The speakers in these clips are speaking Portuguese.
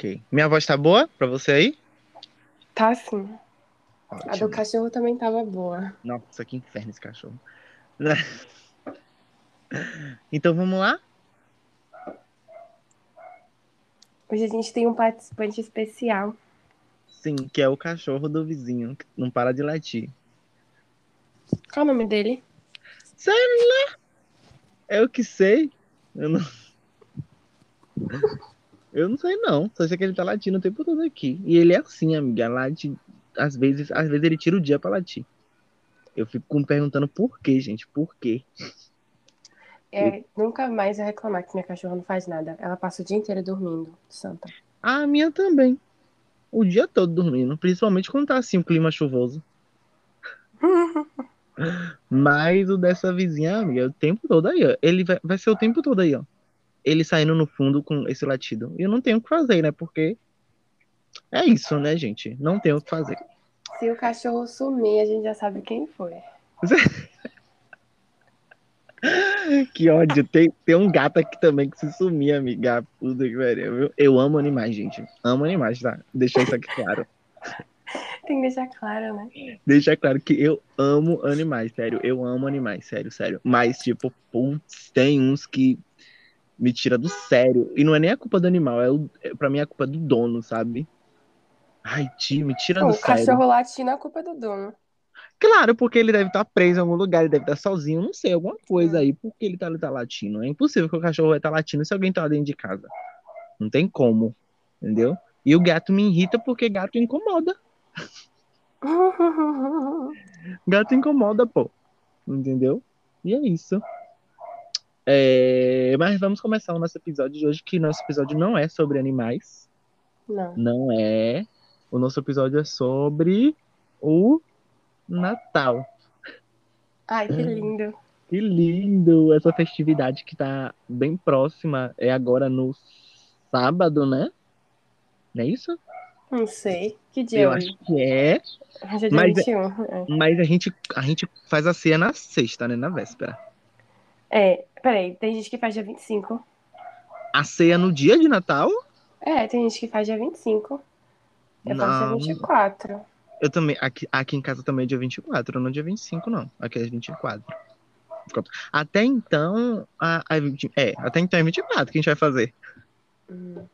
Ok. Minha voz tá boa pra você aí? Tá sim. A do Ótimo. cachorro também tava boa. Nossa, que inferno esse cachorro. Então vamos lá? Hoje a gente tem um participante especial. Sim, que é o cachorro do vizinho, que não para de latir. Qual o nome dele? Sei lá. É o que sei. Eu não. Eu não sei não. Só sei que ele tá latindo o tempo todo aqui. E ele é assim, amiga. Late. Às vezes, às vezes ele tira o dia pra latir. Eu fico me perguntando por quê, gente. Por quê? É, nunca mais vai reclamar que minha cachorra não faz nada. Ela passa o dia inteiro dormindo, santa. A minha também. O dia todo dormindo. Principalmente quando tá assim o clima chuvoso. Mas o dessa vizinha, amiga, o tempo todo aí, ó. Ele vai, vai ser o tempo todo aí, ó. Ele saindo no fundo com esse latido. E eu não tenho o que fazer, né? Porque é isso, né, gente? Não tenho o que fazer. Se o cachorro sumir, a gente já sabe quem foi. Que ódio. Tem, tem um gato aqui também que se sumir, amiga. Puta que pariu, viu? Eu amo animais, gente. Amo animais, tá? Deixar isso aqui claro. Tem que deixar claro, né? Deixar claro que eu amo animais, sério. Eu amo animais, sério, sério. Mas, tipo, putz, tem uns que me tira do sério. E não é nem a culpa do animal, é, o, é pra mim é a culpa do dono, sabe? Ai, tio, me tira Pô, do o sério. cachorro latindo é culpa do dono. Claro, porque ele deve estar preso em algum lugar, ele deve estar sozinho, não sei, alguma coisa Hum. aí, porque ele tá, tá latindo. É impossível que o cachorro vai estar latindo se alguém tá dentro de casa. Não tem como, entendeu? E o gato me irrita porque gato incomoda. Gato incomoda, pô. Entendeu? E é isso. É, Mas vamos começar o nosso episódio de hoje, que nosso episódio não é sobre animais. Não. Não é. O nosso episódio é sobre o Natal. Ai, que lindo. Que lindo essa festividade que tá bem próxima. É agora no sábado, né? Não é isso? Não sei. Que dia Eu é acho hoje? que é. Hoje é dia Mas é- 21. É. Mas a gente, a gente faz a ceia na sexta, né? Na véspera. É, peraí, tem gente que faz dia 25. A ceia no dia de Natal? É, tem gente que faz dia 25. Eu faço Não. dia 24. Eu também. Aqui, aqui em casa também é dia 24, não é dia 25, não. Aqui é 24. Até então. A, a 20 é, até então é 24 que a gente vai fazer. Hum.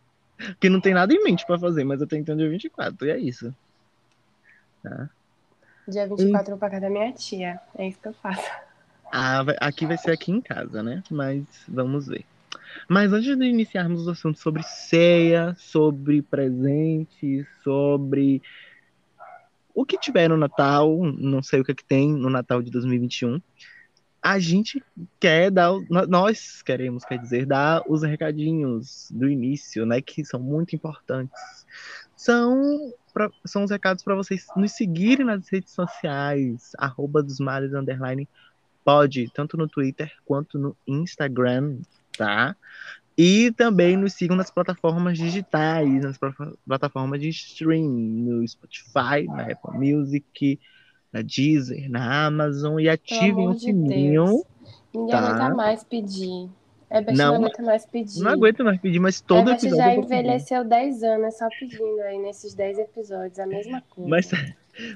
Que não tem nada em mente pra fazer, mas até então é dia 24. E é isso. Tá? Dia 24 eu vou pra casa da minha tia. É isso que eu faço. Ah, aqui vai ser aqui em casa, né? Mas vamos ver. Mas antes de iniciarmos os assuntos sobre ceia, sobre presentes, sobre o que tiver no Natal, não sei o que, é que tem no Natal de 2021, a gente quer dar, nós queremos, quer dizer, dar os recadinhos do início, né? Que são muito importantes. São, pra- são os recados para vocês nos seguirem nas redes sociais, arroba dos males, underline pode, tanto no Twitter quanto no Instagram, tá? E também nos sigam nas plataformas digitais, nas pla- plataformas de stream, no Spotify, na Apple Music, na Deezer, na Amazon e ativem o sininho. Ninguém Tá. aguenta mais pedir. É Não, não aguenta mais pedir. Não aguento mais pedir, mas todo a episódio já envelheceu 10 anos só pedindo aí nesses 10 episódios. A mesma coisa. Mas,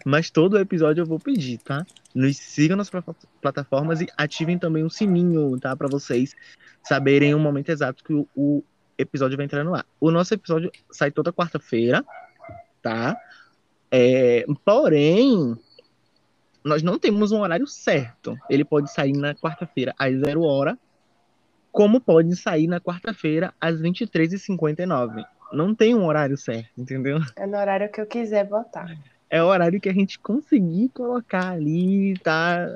mas todo episódio eu vou pedir, tá? Nos sigam nas pla- plataformas e ativem também o sininho, tá? Pra vocês saberem o momento exato que o, o episódio vai entrar no ar. O nosso episódio sai toda quarta-feira, tá? É, porém, nós não temos um horário certo. Ele pode sair na quarta-feira às zero hora, como pode sair na quarta-feira às 23h59. Não tem um horário certo, entendeu? É no horário que eu quiser botar. É o horário que a gente conseguir colocar ali, tá?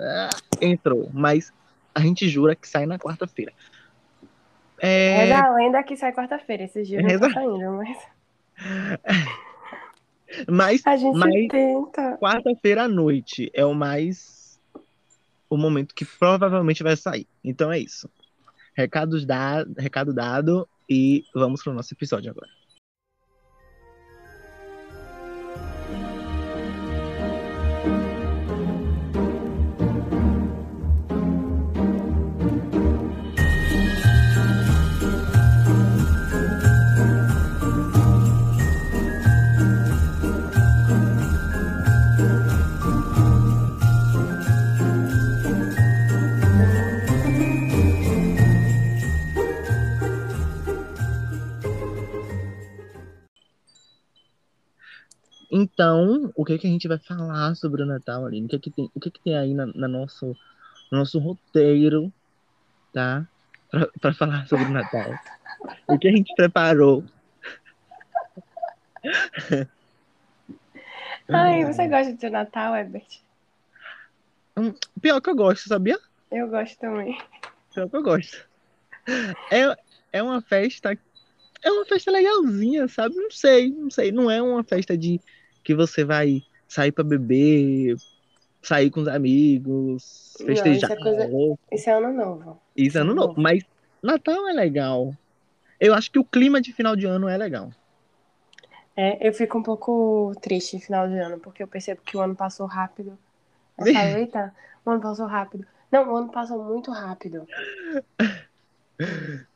Entrou. Mas a gente jura que sai na quarta-feira. É, Reza a lenda que sai quarta-feira. Esses dias não Reza- tá saindo, mas mas a gente Mas- tenta. quarta-feira à noite é o mais. O momento que provavelmente vai sair. Então é isso. Recados da... Recado dado e vamos pro nosso episódio agora. Então, o que que a gente vai falar sobre o Natal, Aline? O que que tem, o que que tem aí na, na nosso, no nosso roteiro, tá? Pra, pra falar sobre o Natal. O que a gente preparou? Ai, você gosta de Natal, Herbert? Pior que eu gosto, sabia? Eu gosto também. Pior que eu gosto. É, é uma festa. É uma festa legalzinha, sabe? Não sei, não sei. Não é uma festa de que você vai sair pra beber, sair com os amigos, Não, festejar. isso é coisa- Isso é ano novo. Isso é ano novo. Mas Natal é legal. Eu acho que o clima de final de ano é legal. É, eu fico um pouco triste final de ano, porque eu percebo que o ano passou rápido. Eu falo, eita, o ano passou rápido. Não, o ano passou muito rápido.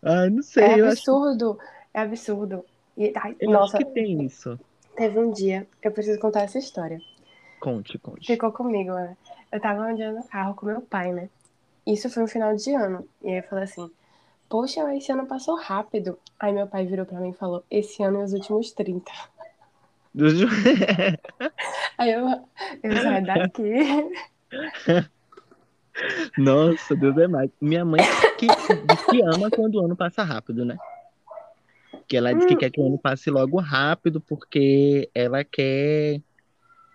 Ai, não sei. É eu acho, absurdo, é absurdo. E, ai, eu nossa, acho que tem isso. Teve um dia, eu preciso contar essa história. Conte, conte. Ficou comigo, né? Eu tava um dia no carro com meu pai, né? Isso foi no final de ano. E aí eu falei assim, poxa, esse ano passou rápido. Aí meu pai virou pra mim e falou, esse ano é os últimos 30. Aí eu, eu saio daqui. Nossa, Deus é mais. Minha mãe que, que ama quando o ano passa rápido, né? Que ela diz que quer que o ano passe logo rápido porque ela quer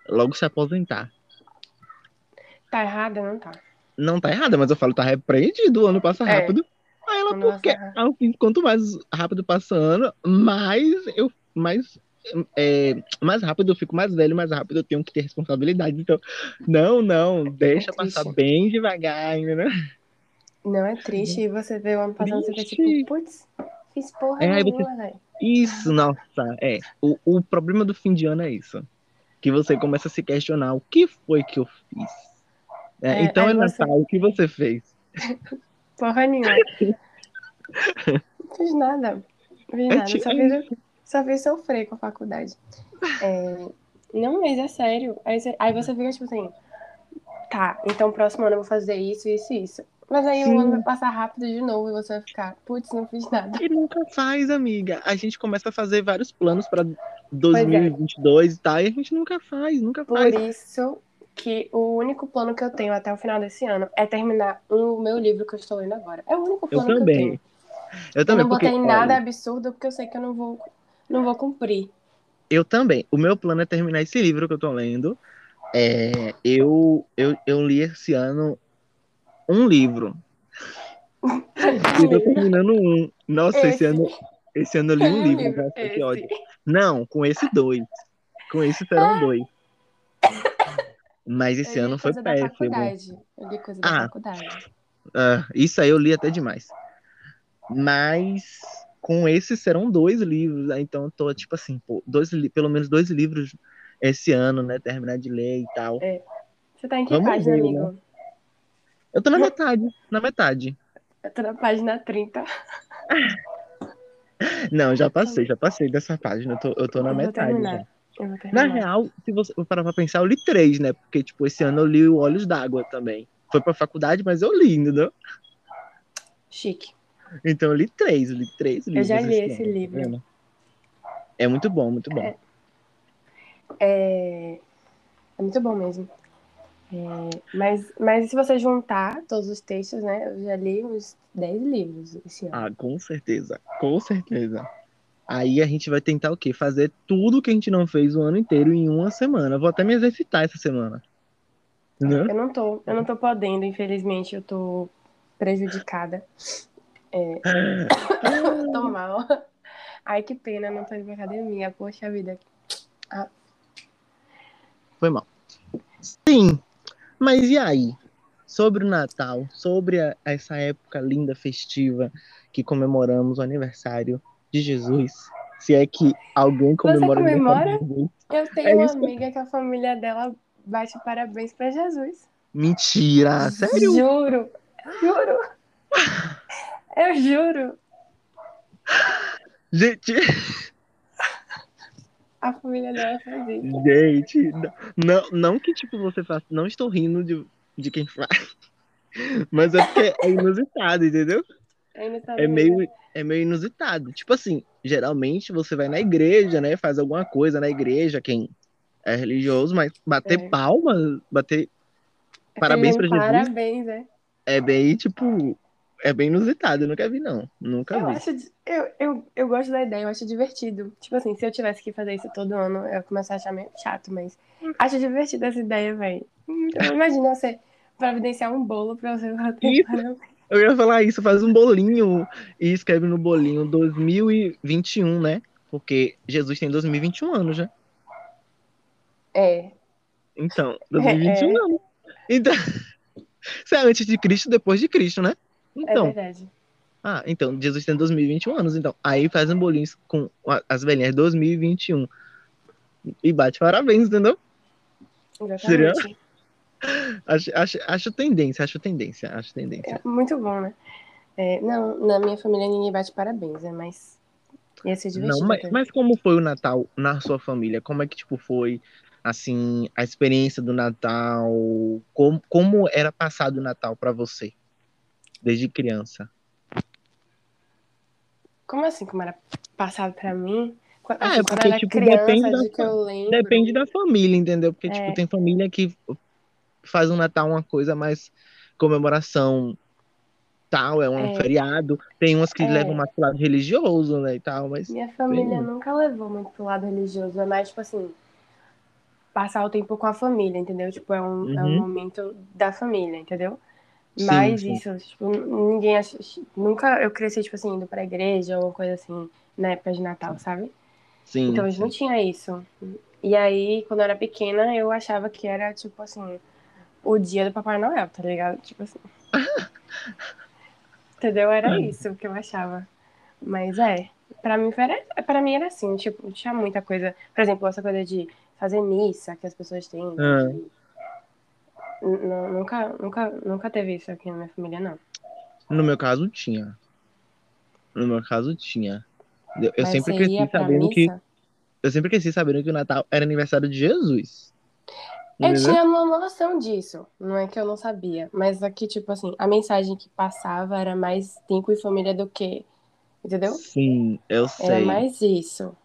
logo se aposentar. Tá errada, não tá. Não tá errada, mas eu falo, tá repreendido, o ano passa É. rápido. Aí ela, rápido. Aí eu fiz, quanto mais rápido passa o ano, mais eu. Mais, é, mais rápido eu fico mais velho, mais rápido eu tenho que ter responsabilidade. Então, não, não, deixa É triste. passar bem devagar, né? Não é triste. E você vê o ano passando, você fica Triste. tipo, putz, fiz porra É, aí você- nenhuma, velho. Isso, nossa, é. O, o problema do fim de ano é isso. Que você começa a se questionar o que foi que eu fiz. É, É, então é você- Natal, o que você fez? Porra nenhuma. Não fiz nada. Não fiz É nada. Só fiz, só fiz sofrer com a faculdade. É, Não, mas é sério. Aí você, aí você fica tipo assim, tá, então próximo ano eu vou fazer isso, isso e isso. Mas aí Sim. o ano vai passar rápido de novo e você vai ficar, putz, não fiz nada. E nunca faz, amiga. A gente começa a fazer vários planos pra é. 2022 e tal, e a gente nunca faz, nunca Por faz. isso que o único plano que eu tenho até o final desse ano é terminar o meu livro que eu estou lendo agora. É o único Eu plano que eu também. tenho. Eu Eu também, não porque botei nada olha, absurdo porque eu sei que eu não vou, não vou cumprir. eu também. O meu plano é terminar esse livro que eu tô lendo. É, eu, eu, eu li esse ano um livro. E tô terminando um. Nossa, esse, Esse. ano, esse ano eu li um Tem livro. Nossa, que ódio. Não, com esse dois. Com esse serão dois. Mas esse Eu ano foi péssimo. Eu li coisa da Ah. faculdade. Ah, isso aí eu li até demais. Mas com esse serão dois livros. né? Então eu tô tipo assim, pô, dois, pelo menos dois livros esse ano, né? Terminar de ler e tal. Você tá em que Vamos página, ver, né? Eu tô na metade, na metade. Eu tô na página 30. Não, já passei, já passei dessa página. Eu tô, eu tô na eu metade já. Eu Na real, se você for parar pra pensar, eu li três, né? Porque, tipo, esse ano eu li o Olhos d'Água também. Foi pra faculdade, mas eu li, entendeu? Chique. Então eu li três, eu li três livros. já li esse ano, tá livro. É muito bom, muito bom. É. É, é muito bom mesmo. É, Mas, mas se você juntar todos os textos, né? Eu já li uns 10 livros esse ano. Ah, com certeza, com certeza. Aí a gente vai tentar o quê? Fazer tudo que a gente não fez o ano inteiro em uma semana. Eu vou até me exercitar essa semana. Né? Eu não tô, eu não tô podendo, infelizmente, eu tô prejudicada. É, tô mal. Ai, que pena, não tô indo pra academia. Poxa vida. Foi mal. Sim, mas e aí? Sobre o Natal, sobre a- essa época linda, festiva, que comemoramos o aniversário de Jesus. Se é que alguém comemora de Jesus. Eu tenho É uma amiga que a família dela bate parabéns pra Jesus. Mentira, sério? Juro. Juro. Eu juro. Gente, A família dela faz isso. gente, não, não que tipo você faça, não estou rindo de, de quem faz, mas é porque é inusitado, entendeu? Aí nos Estados É meio, é meio inusitado. Tipo assim, geralmente você vai na igreja, né? Faz alguma coisa na igreja, quem é religioso, mas bater É. palmas, bater parabéns pra Jesus Parabéns, é. é bem, tipo, é bem inusitado. Eu nunca vi, não. Nunca Eu vi. acho. Eu, eu, eu gosto da ideia, eu acho divertido. Tipo assim, se eu tivesse que fazer isso todo ano, eu ia começar a achar meio chato, mas acho divertido essa ideia, velho. Então, imagina você providenciar um bolo pra você bater Isso. parabéns. Eu ia falar isso, faz um bolinho e escreve no bolinho 2021, né? Porque Jesus tem 2021 anos já. É, Então, 2021 É. anos. Então, isso é antes de Cristo, depois de Cristo, né? É Então, verdade. ah, então, Jesus tem 2021 anos, então. Aí faz um bolinho com as velhinhas 2021 e bate parabéns, entendeu? Exatamente. Acho, acho, acho tendência, acho tendência, acho tendência. É muito bom, né? É, não, na minha família ninguém bate parabéns, né? Mas ia ser divertido. Não, mas, mas como foi o Natal na sua família? Como é que, tipo, foi, assim, a experiência do Natal? Como, como era passado o Natal pra você? Desde criança. Como assim, como era passado pra mim? É, assim, quando porque, eu era tipo, criança, depende da. Depende da família, entendeu? Porque, É. tipo, tem família que faz o Natal uma coisa mais comemoração tal, é um É. feriado. Tem umas que É. levam mais pro lado religioso, né, e tal, mas... Minha família Sim. nunca levou muito pro lado religioso. É mais, tipo assim, passar o tempo com a família, entendeu? Tipo, é um, é um Uhum. momento da família, entendeu? Sim, Mas sim. isso, tipo, ninguém. Nunca eu cresci, tipo assim, indo pra igreja ou coisa assim, na época de Natal, sabe? Sim, Então a gente não sim. tinha isso. E aí, quando eu era pequena, eu achava que era, tipo assim, o dia do Papai Noel, tá ligado? Tipo assim. Entendeu? Era isso que eu achava. Mas é, pra mim, era, pra mim era assim, tipo, tinha muita coisa. Por exemplo, essa coisa de fazer missa que as pessoas têm. Ah. de- N- n- Nunca, nunca, nunca teve isso aqui na minha família, não. No meu caso, tinha. No meu caso, tinha. Eu, eu sempre cresci sabendo que... missa? Eu sempre cresci sabendo que o Natal era aniversário de Jesus. Eu Entendeu? tinha uma noção disso, não é que eu não sabia, mas aqui, tipo assim, a mensagem que passava era mais tempo e família do que, entendeu? Sim, eu Era sei. mais isso.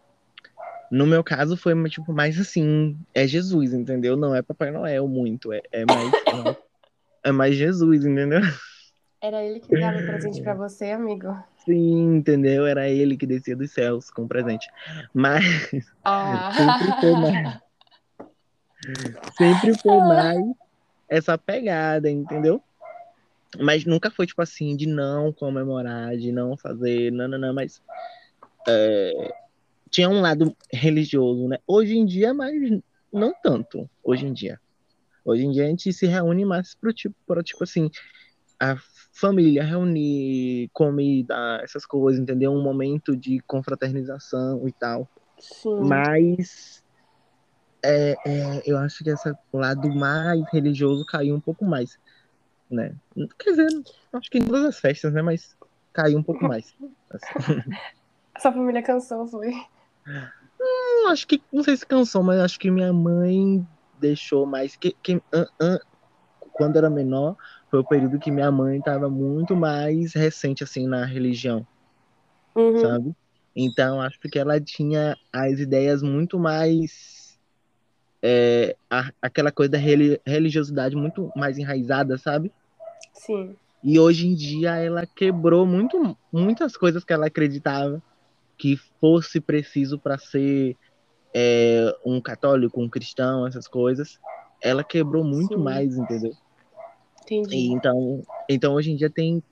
No meu caso foi tipo mais assim, é Jesus, entendeu? Não é Papai Noel muito, é, é mais é mais- é Jesus, entendeu? Era ele que dava presente pra você, amigo. Sim, entendeu? Era ele que descia dos céus com presente. Mas Ah, sempre foi mais, sempre foi mais essa pegada, entendeu? Mas nunca foi tipo assim de não comemorar, de não fazer, não, não, não, mas é, tinha um lado religioso, né? Hoje em dia, mas não tanto, hoje em dia. Hoje em dia a gente se reúne mais pro tipo, pro, tipo assim, a família reunir, comida, essas coisas, entendeu? Um momento de confraternização e tal. sim. Mas é, é, eu acho que esse lado mais religioso caiu um pouco mais, né? Quer dizer, acho que em todas as festas, né? Mas caiu um pouco mais. Assim. Sua família cansou, foi? Não, acho que, não sei se cansou, mas acho que minha mãe deixou mais. Que, que, an- an- quando era menor, foi o período que minha mãe estava muito mais recente, assim, na religião, Uhum. sabe? Então, acho que ela tinha as ideias muito mais. é, a- aquela coisa da reli- religiosidade muito mais enraizada, sabe? Sim. E hoje em dia ela quebrou muito, muitas coisas que ela acreditava que fosse preciso para ser é, um católico, um cristão, essas coisas. Ela quebrou muito Sim. mais, entendeu? E Entendi. então, então hoje em dia tem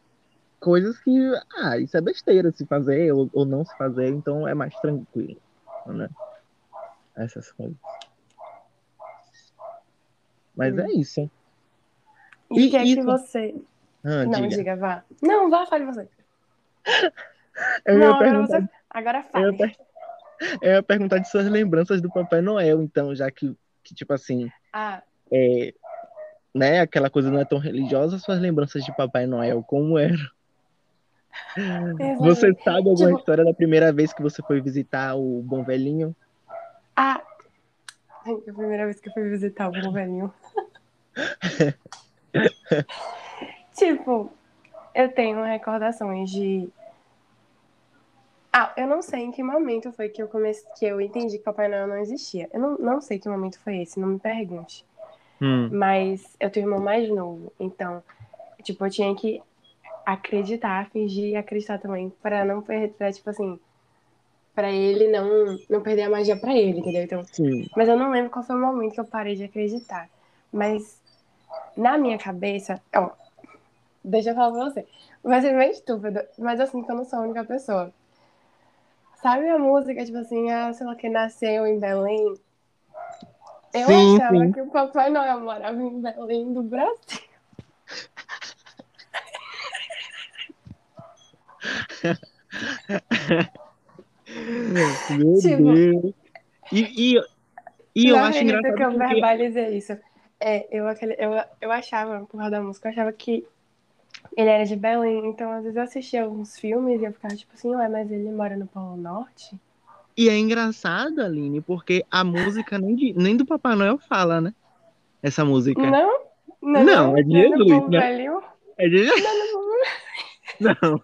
coisas que, ah, isso é besteira se fazer ou, ou não se fazer, então é mais tranquilo, né? Essas coisas. Mas Hum. é isso. E o E que é que você. Ah, Não, diga. diga, vá. Não, vá, fale você. Eu ia Não, agora perguntar você. Agora Eu fale. per- eu ia perguntar de suas lembranças do Papai Noel, então, já que, que tipo assim, Ah, é, né, aquela coisa não é tão religiosa, suas lembranças de Papai Noel, como era? Você exatamente. sabe alguma Tipo- história da primeira vez que você foi visitar o Bom Velhinho? Ah! A primeira vez que eu fui visitar o Bom Velhinho. tipo, eu tenho recordações de. Ah, eu não sei em que momento foi que eu comecei, que eu entendi que Papai Noel não existia. Eu não, não sei que momento foi esse, não me pergunte. Hum. Mas eu tenho um irmão mais novo, então, tipo, eu tinha que acreditar, fingir e acreditar também, pra não perder, pra, tipo assim, pra ele não, não perder a magia pra ele, entendeu? Então, Sim. mas eu não lembro qual foi o momento que eu parei de acreditar. Mas na minha cabeça, ó, deixa eu falar pra você. Vai ser meio estúpido, mas eu sinto que eu não sou a única pessoa. Sabe a música, tipo assim, ah, sei lá, que nasceu em Belém? Eu Sim, achava sim. que o Papai Noel morava em Belém do Brasil. Meu Tipo- Deus. E, e, e eu acho engraçado que eu porque... verbalizei isso. É, eu, eu, eu achava, por causa da música, eu achava que ele era de Belém, então às vezes eu assistia alguns filmes e eu ficava tipo assim, ué, mas ele mora no Polo Norte? E é engraçado, Aline, porque a música nem, de- nem do Papai Noel fala, né? Essa música. Não? Não, Não, é de no Jesus, né? É de... Não, Não.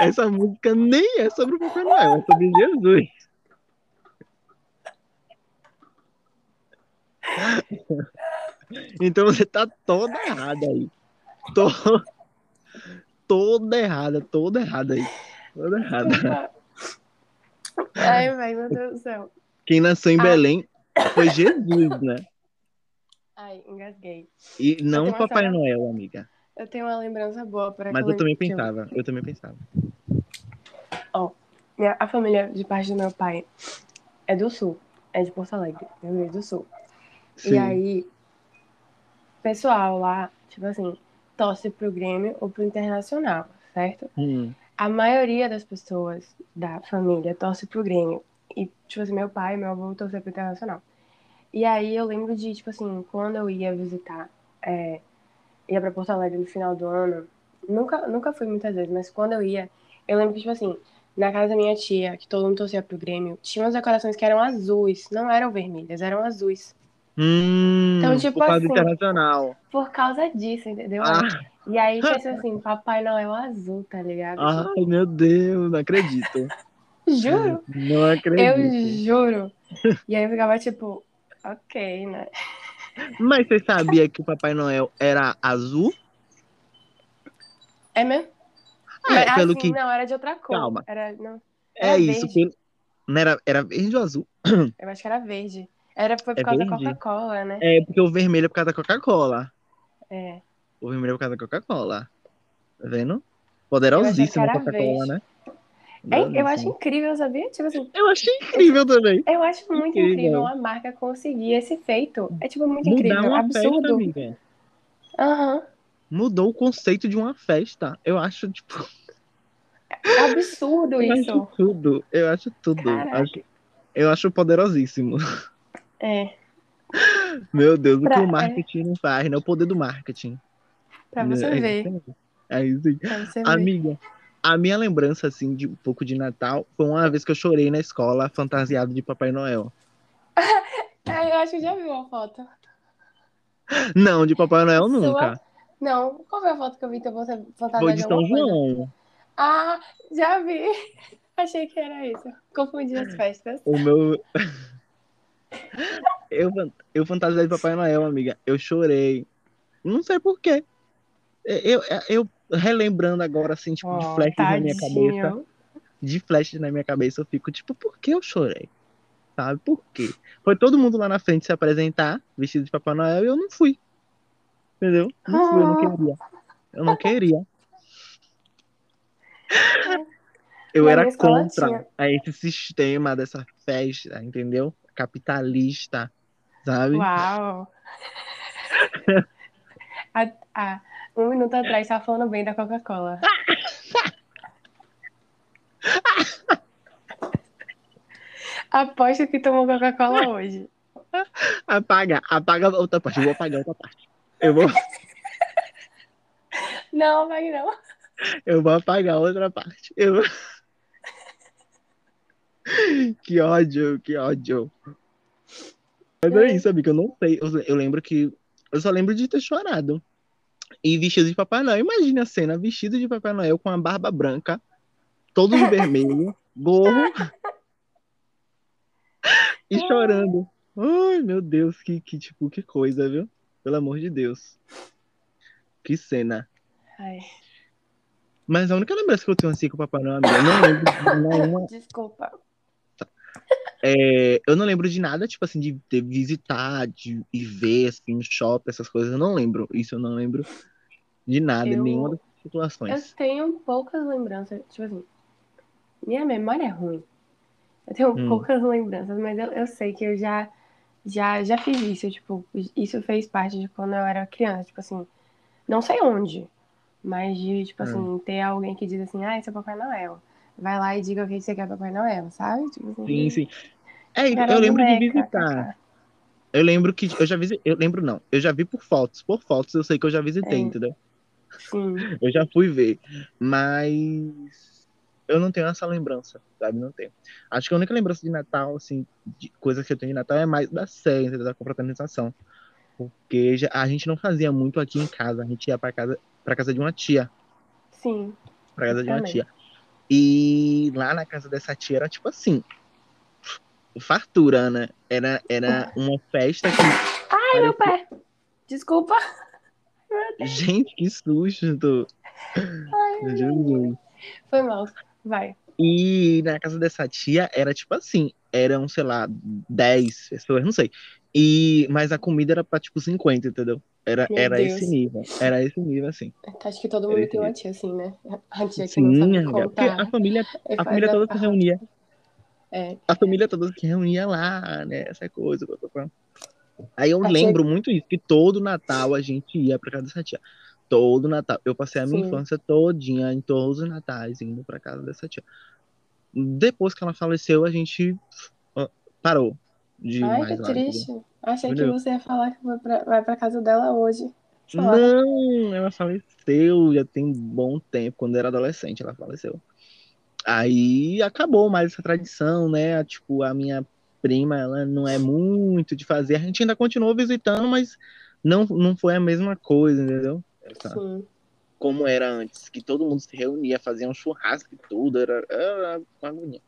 Essa música nem é sobre o Papai Noel, é sobre Jesus. Então você tá toda errada aí. Tô... Toda errada, toda errada aí. Toda errada. Ai, meu Deus do céu. Quem nasceu em Ah. Belém foi Jesus, né? Ai, engasguei. E não Papai história- Noel, amiga. Eu tenho uma lembrança boa para Mas eu também pensava, eu também pensava. Minha, a família de parte do meu pai é do sul, é de Porto Alegre, Rio Grande do Sul. E Sim. aí, o pessoal lá, tipo assim, torce pro Grêmio ou pro Internacional, certo? Hum. A maioria das pessoas da família torce pro Grêmio. E, tipo assim, meu pai e meu avô torcem pro Internacional. E aí eu lembro de, tipo assim, quando eu ia visitar, é, ia pra Porto Alegre no final do ano, nunca, nunca fui muitas vezes, mas quando eu ia, eu lembro que, tipo assim, na casa da minha tia, que todo mundo torcia pro Grêmio, tinha umas decorações que eram azuis, não eram vermelhas, eram azuis. Hum, Então, tipo por causa assim, internacional. Por causa disso, entendeu? Ah, E aí tinha sido assim, Papai Noel azul, tá ligado? ai, meu Deus, não acredito. Juro, Não eu acredito. juro. E aí eu ficava tipo, ok, né? Mas você sabia que o Papai Noel era azul? É mesmo? É, Mas, pelo assim, que. não, era de outra cor. Calma. Era, não, É era isso. verde. pelo- Não era, era verde ou azul? eu acho que era verde. Era, foi por É causa da Coca-Cola, né? É porque o vermelho é por causa da Coca-Cola. É. O vermelho é por causa da Coca-Cola. Tá vendo? Poderosíssima era Coca-Cola, né? É, eu acho incrível, sabia? Tipo assim, Eu achei incrível também. eu acho muito Incrível. incrível uma marca conseguir esse feito. É tipo muito Mudar incrível, uma absurdo. festa. Aham. Mudou o conceito de uma festa. Eu acho, tipo, Absurdo eu isso. acho tudo. Eu acho tudo. Acho- eu acho poderosíssimo. É, Meu Deus, o Pra- que o marketing não faz, né? O poder do marketing. pra você É ver. isso aí. É isso aí. Pra você ver. Amiga, a minha lembrança, assim, de um pouco de Natal foi uma vez que eu chorei na escola fantasiado de Papai Noel. É, eu acho que já viu a foto. Não, de Papai Noel Sua? nunca. Não, qual foi a foto que eu vi que você fantasiado de de São coisa? João. Ah, já vi. Achei que era isso. Confundi as festas. O meu. eu, eu fantasiei de Papai Noel, amiga. Eu chorei. Não sei por quê. Eu, eu, eu relembrando agora, assim, tipo, de Oh, flashes na minha cabeça. De flashes na minha cabeça, eu fico, tipo, por que eu chorei? Sabe? Por quê? Foi todo mundo lá na frente se apresentar, vestido de Papai Noel, e eu não fui. Entendeu? Não fui, eu não Ah. queria. Eu não queria. Eu Na era contra tinha. a esse sistema dessa festa, entendeu? Capitalista, sabe? Uau. Um minuto atrás tava falando bem da Coca-Cola. Aposto que tomou Coca-Cola hoje. Apaga, apaga a outra parte. Eu vou apagar outra parte. Eu vou, Não, vai não. eu vou apagar a outra parte. Eu vou- Que ódio, que ódio. Mas é isso, amiga. Eu não sei. Eu, eu lembro que. Eu só lembro de ter chorado. E vestido de Papai Noel. Imagina a cena, vestido de Papai Noel com a barba branca, todos de vermelho, gorro e chorando. Ai, meu Deus, que, que tipo, que coisa, viu? Pelo amor de Deus. Que cena. Ai, Mas a única lembrança que eu tenho assim com o Papai Noel, amiga, não lembro de nenhuma. desculpa. É, eu não lembro de nada, tipo assim, de ter visitar, de ir ver, assim, shopping, essas coisas. Eu não lembro. Isso eu não lembro de nada, Eu- nenhuma das Eu situações. tenho poucas lembranças. Tipo assim, minha memória é ruim. Eu tenho Hum. poucas lembranças, mas eu, eu sei que eu já, já, já fiz isso. Tipo, isso fez parte de quando eu era criança. Tipo assim, não sei onde, mas de, tipo Hum. assim, ter alguém que diz assim, ah, esse é Papai Noel. Vai lá e diga o que você quer Papai Noel, sabe? Tipo assim, Sim, sim. É, eu lembro de visitar. Eu lembro que eu já visitei. Eu lembro não. Eu já vi por fotos. Por fotos eu sei que eu já visitei, É. entendeu? Sim, Eu já fui ver. Mas eu não tenho essa lembrança, sabe? Não tenho. Acho que a única lembrança de Natal, assim, de coisas que eu tenho de Natal é mais da ceia, entendeu? Da confraternização. Porque a gente não fazia muito aqui em casa. A gente ia pra casa, pra casa de uma tia. sim. Pra casa de uma tia. E lá na casa dessa tia era tipo assim. Fartura, né? Era, era uma festa que. Ai, meu pé! Desculpa. Gente, que susto! Jesus. Foi mal. Vai. E na casa dessa tia era tipo assim, eram, sei lá, 10 pessoas, não sei. E, mas a comida era pra tipo 50, entendeu? Era, Meu era Deus. esse nível. Era esse nível, assim. Acho que todo mundo tem uma tia assim, né? A tia que não Sim, sabe amiga, porque contar. a família, a família toda se parte. reunia. É. A família toda se reunia lá, né? Essa coisa. pá, pá, pá. Aí eu A tia- lembro muito isso, que todo Natal a gente ia pra casa dessa tia. Todo Natal. Eu passei a minha Sim. infância todinha, em todos os natais, indo pra casa dessa tia. Depois que ela faleceu, a gente ó, parou de Ai, mais que lá. entendeu? triste. Achei que Entendeu? você ia falar que vai pra, vai pra casa dela hoje. Fala. Não, ela faleceu já tem um bom tempo, quando era adolescente ela faleceu. Aí acabou mais essa tradição, né? Tipo, a minha prima, ela não é muito de fazer. A gente ainda continuou visitando, mas não, não foi a mesma coisa, entendeu? Essa- Sim. como era antes, que todo mundo se reunia, fazia um churrasco e tudo, era, era uma agonia.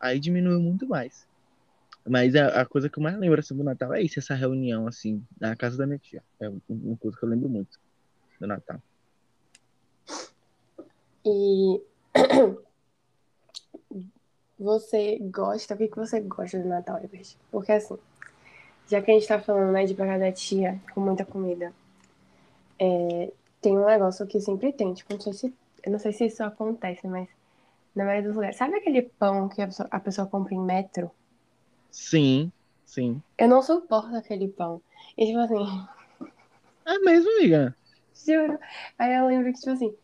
Aí diminuiu muito mais. Mas a, a coisa que eu mais lembro assim, do Natal é isso, essa reunião, assim, na casa da minha tia. É uma coisa que eu lembro muito do Natal. E você gosta, o que, que você gosta do Natal, Ebert? Porque assim, já que a gente tá falando né, de casa da tia com muita comida, é, tem um negócio que sempre tem, tipo, não sei se, eu não sei se isso acontece, mas na maioria dos lugares. Sabe aquele pão que a pessoa, a pessoa compra em metro? Sim, sim. Eu não suporto aquele pão. E tipo assim, É mesmo, amiga. Juro. Aí eu lembro que, tipo assim,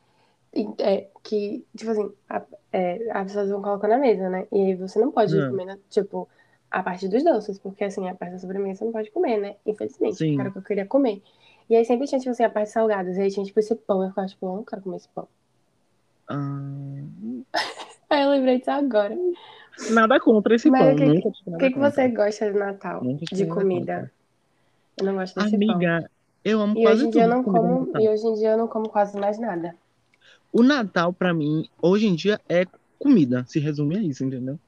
é, que, tipo assim, a, é, as pessoas vão colocar na mesa, né? E aí você não pode Hum. comer, né, tipo, a parte dos doces, porque assim, a parte da sobremesa você não pode comer, né? Infelizmente, Sim. era o que eu queria comer. E aí sempre tinha, tipo assim, a parte salgada, e aí tinha, tipo, esse pão, eu ficava, tipo, eu não quero comer esse pão. Ah, Aí eu lembrei disso agora. nada contra esse Mas pão. o que- O nada que, você gosta do Natal? De comida? contra. Eu não gosto desse pão. Amiga, eu amo E quase hoje em dia eu tudo não de comida no como, e hoje em dia eu não como quase mais nada. O Natal, pra mim, hoje em dia é comida. Se resume a isso, entendeu?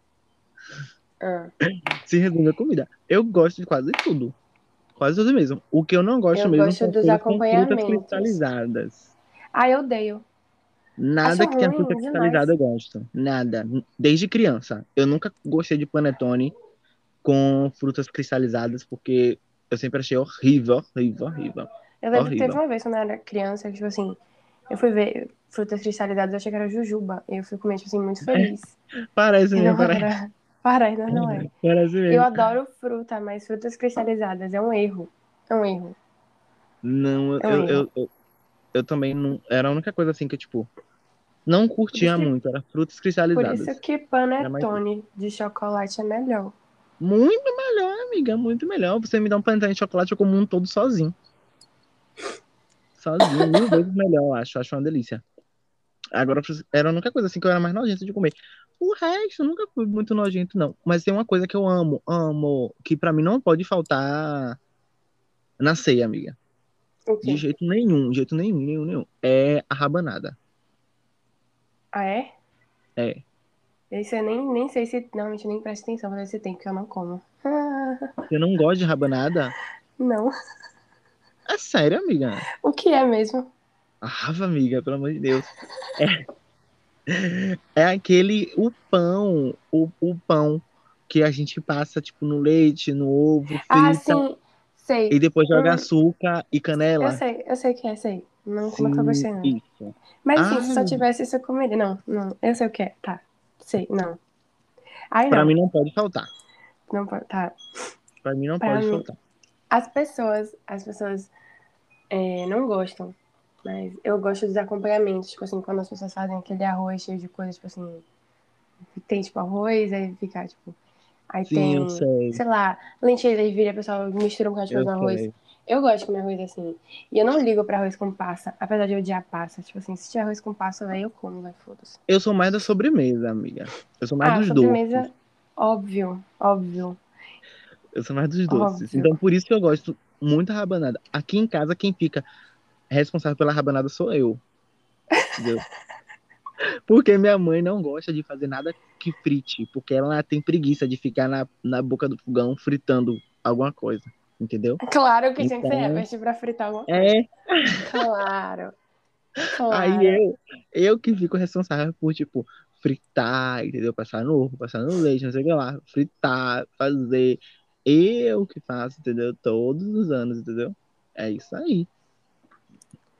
Ah, Se resume a comida. Eu gosto de quase tudo. Quase tudo mesmo. O que eu não gosto Eu mesmo gosto são dos com frutas acompanhamentos. cristalizadas. Ah, eu odeio. Nada Acho que tenha fruta cristalizada eu gosto. Nada. Desde criança. Eu nunca gostei de panetone com frutas cristalizadas, porque eu sempre achei horrível, horrível, horrível. Eu lembro que teve Horrível. uma vez quando eu era criança, que, tipo assim, eu fui ver frutas cristalizadas, eu achei que era jujuba. E eu fui comer, tipo assim, muito feliz. Parece mesmo, não parece. era. Parece, mas não é. Parece Eu mesmo. adoro fruta, mas frutas cristalizadas é um erro. É um erro. Não, É um eu, erro. eu, eu, eu também não. Era a única coisa assim que, tipo, não curtia Por que- muito. Era frutas Por cristalizadas. isso que mais panetone de chocolate é melhor. Muito melhor, amiga, muito melhor. Você me dá um panetone de chocolate, eu como um todo sozinho. Sozinho, mil vezes melhor, acho. Acho uma delícia. Agora, era a única coisa assim que eu era mais nojento de comer. O resto, eu nunca fui muito nojento, não. Mas tem uma coisa que eu amo, amo, que pra mim não pode faltar na ceia, amiga. O De jeito nenhum, de jeito nenhum, nenhum, nenhum. É a rabanada. Ah, é? É. Esse eu nem, nem sei se. Normalmente nem presto atenção pra ver se tem, porque eu não como. Você não gosta de rabanada? Não. É sério, amiga? O que é mesmo? Ah, amiga, pelo amor de Deus. É, é aquele, o pão, o, o pão que a gente passa, tipo, no leite, no ovo, frita, Ah, sim. Sei. e depois joga Hum. açúcar e canela. Eu sei, eu sei o que é, sei. Não, nunca Sim, gostei, não. isso. Mas sim, se só Ah. tivesse isso, eu comeria. Não, não. Eu sei o que é. Tá. Sei, não. Ai, Pra não. mim não pode faltar. Não pode. Tá. Pra mim não Pra pode mim- faltar. As pessoas, as pessoas é, não gostam, mas eu gosto dos acompanhamentos, tipo assim, quando as pessoas fazem aquele arroz cheio de coisas, tipo assim, tem tipo arroz, aí fica, tipo, aí Sim, tem, sei. sei lá, lentilha, aí vira, o pessoal mistura um bocado de coisa no arroz. Eu gosto de comer arroz assim, e eu não ligo pra arroz com passa, apesar de eu odiar passa, tipo assim, se tiver arroz com passa, velho, eu como, vai, foda-se. Eu sou mais da sobremesa, amiga. Eu sou mais Ah, dos sobremesa, doces. óbvio, óbvio. Eu sou mais dos doces. Óbvio. Então por isso que eu gosto muito da rabanada. Aqui em casa, quem fica responsável pela rabanada sou eu. Entendeu? Porque minha mãe não gosta de fazer nada que frite, porque ela tem preguiça de ficar na, na boca do fogão fritando alguma coisa, entendeu? Claro que tinha que Então- pra fritar alguma coisa. É, Claro. Claro. aí eu, eu que fico responsável por, tipo, fritar, entendeu? Passar no ovo, passar no leite, não sei o que lá, fritar, fazer. Eu que faço, entendeu? Todos os anos, entendeu? É isso aí.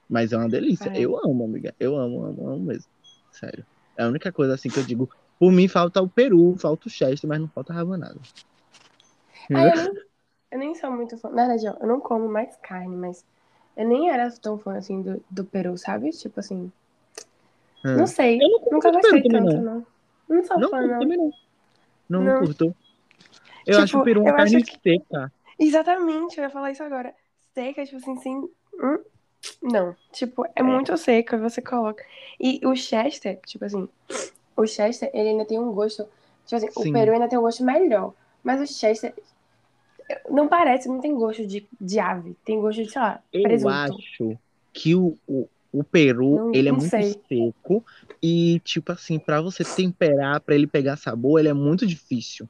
Mas é uma delícia. É. Eu amo, amiga. Eu amo, amo, amo mesmo. Sério. É a única coisa assim que eu digo. Por mim falta o peru, falta o chester, mas não falta a rabanada. Ah, eu, nem, eu nem sou muito fã. Na verdade, eu não como mais carne, mas eu nem era tão fã assim do, do peru, sabe? Tipo assim. Hum. Não sei. Eu não Nunca gostei tanto, não. Não sou Não fã, não. também não. Não, Não. curto. Eu Tipo, acho o peru uma carne que- seca. Exatamente, eu ia falar isso agora. Seca, tipo assim, sem. hum, Não. Tipo, é, É. muito seco, aí você coloca. E o Chester, tipo assim, o Chester, ele ainda tem um gosto. Tipo assim, Sim. o peru ainda tem um gosto melhor. Mas o Chester. Não parece, não tem gosto de, de ave. Tem gosto de, sei lá, Eu presunto. acho que o, o, o peru, Não- ele é não muito sei. seco. E, tipo assim, pra você temperar, pra ele pegar sabor, ele é muito difícil.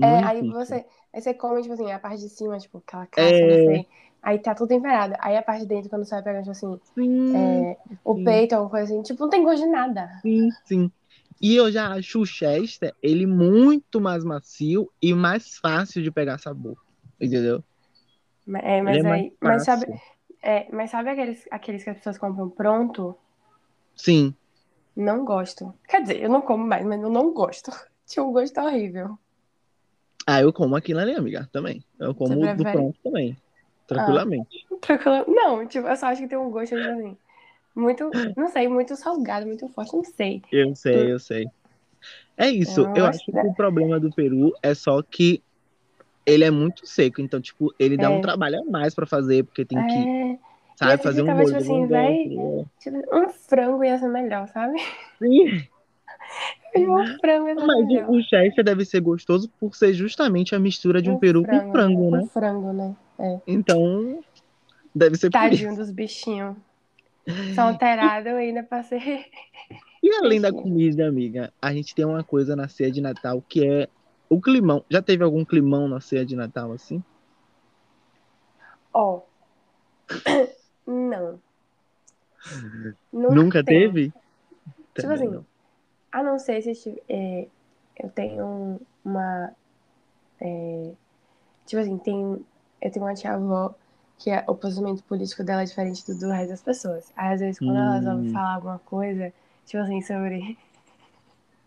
É, aí difícil. você, aí você come, tipo assim, a parte de cima, tipo, aquela casca, É. sei. Aí tá tudo temperado. Aí a parte de dentro, quando você vai pegando, tipo assim, Sim, é, o sim. peito, alguma coisa assim, tipo, não tem gosto de nada. sim, sim. E eu já acho o Chester, ele muito mais macio e mais fácil de pegar sabor. Entendeu? É, Ele mas é mais aí. Mas sabe, é, mas sabe aqueles, aqueles que as pessoas compram pronto? Sim. Não gosto. Quer dizer, eu não como mais, mas eu não gosto. Tinha um gosto horrível. Ah, eu como aquilo ali, amiga, também. Eu como do pronto também. Tranquilamente. Tranquilo. Não, tipo, eu só acho que tem um gosto, assim, muito, não sei, muito salgado, muito forte, não sei. Eu sei, eu sei. É isso. Eu não Eu gosto acho que o problema do peru é só que ele é muito seco. Então, tipo, ele dá É. um trabalho a mais pra fazer, porque tem que, É, sabe, esse fazer um ficava, molho. tipo assim, véi, negócio. tipo, um frango ia ser melhor, sabe? Sim, Um frango ia ser mas melhor. o, o chester deve ser gostoso por ser justamente a mistura de um, peru com frango, né? Um frango, né? Então, deve ser. Tadinho dos bichinhos. São alterados ainda pra ser. E além da comida, amiga, a gente tem uma coisa na ceia de Natal que é o climão. Já teve algum climão na ceia de Natal assim? Ó. Não. Nunca, Nunca teve? Tipo assim, não. A não ser se é, eu tenho uma. é, tipo assim, tem, eu tenho uma tia-avó que é- o posicionamento político dela é diferente do, do resto das pessoas. Aí, às vezes, quando elas Hum. vão falar alguma coisa, tipo assim, sobre.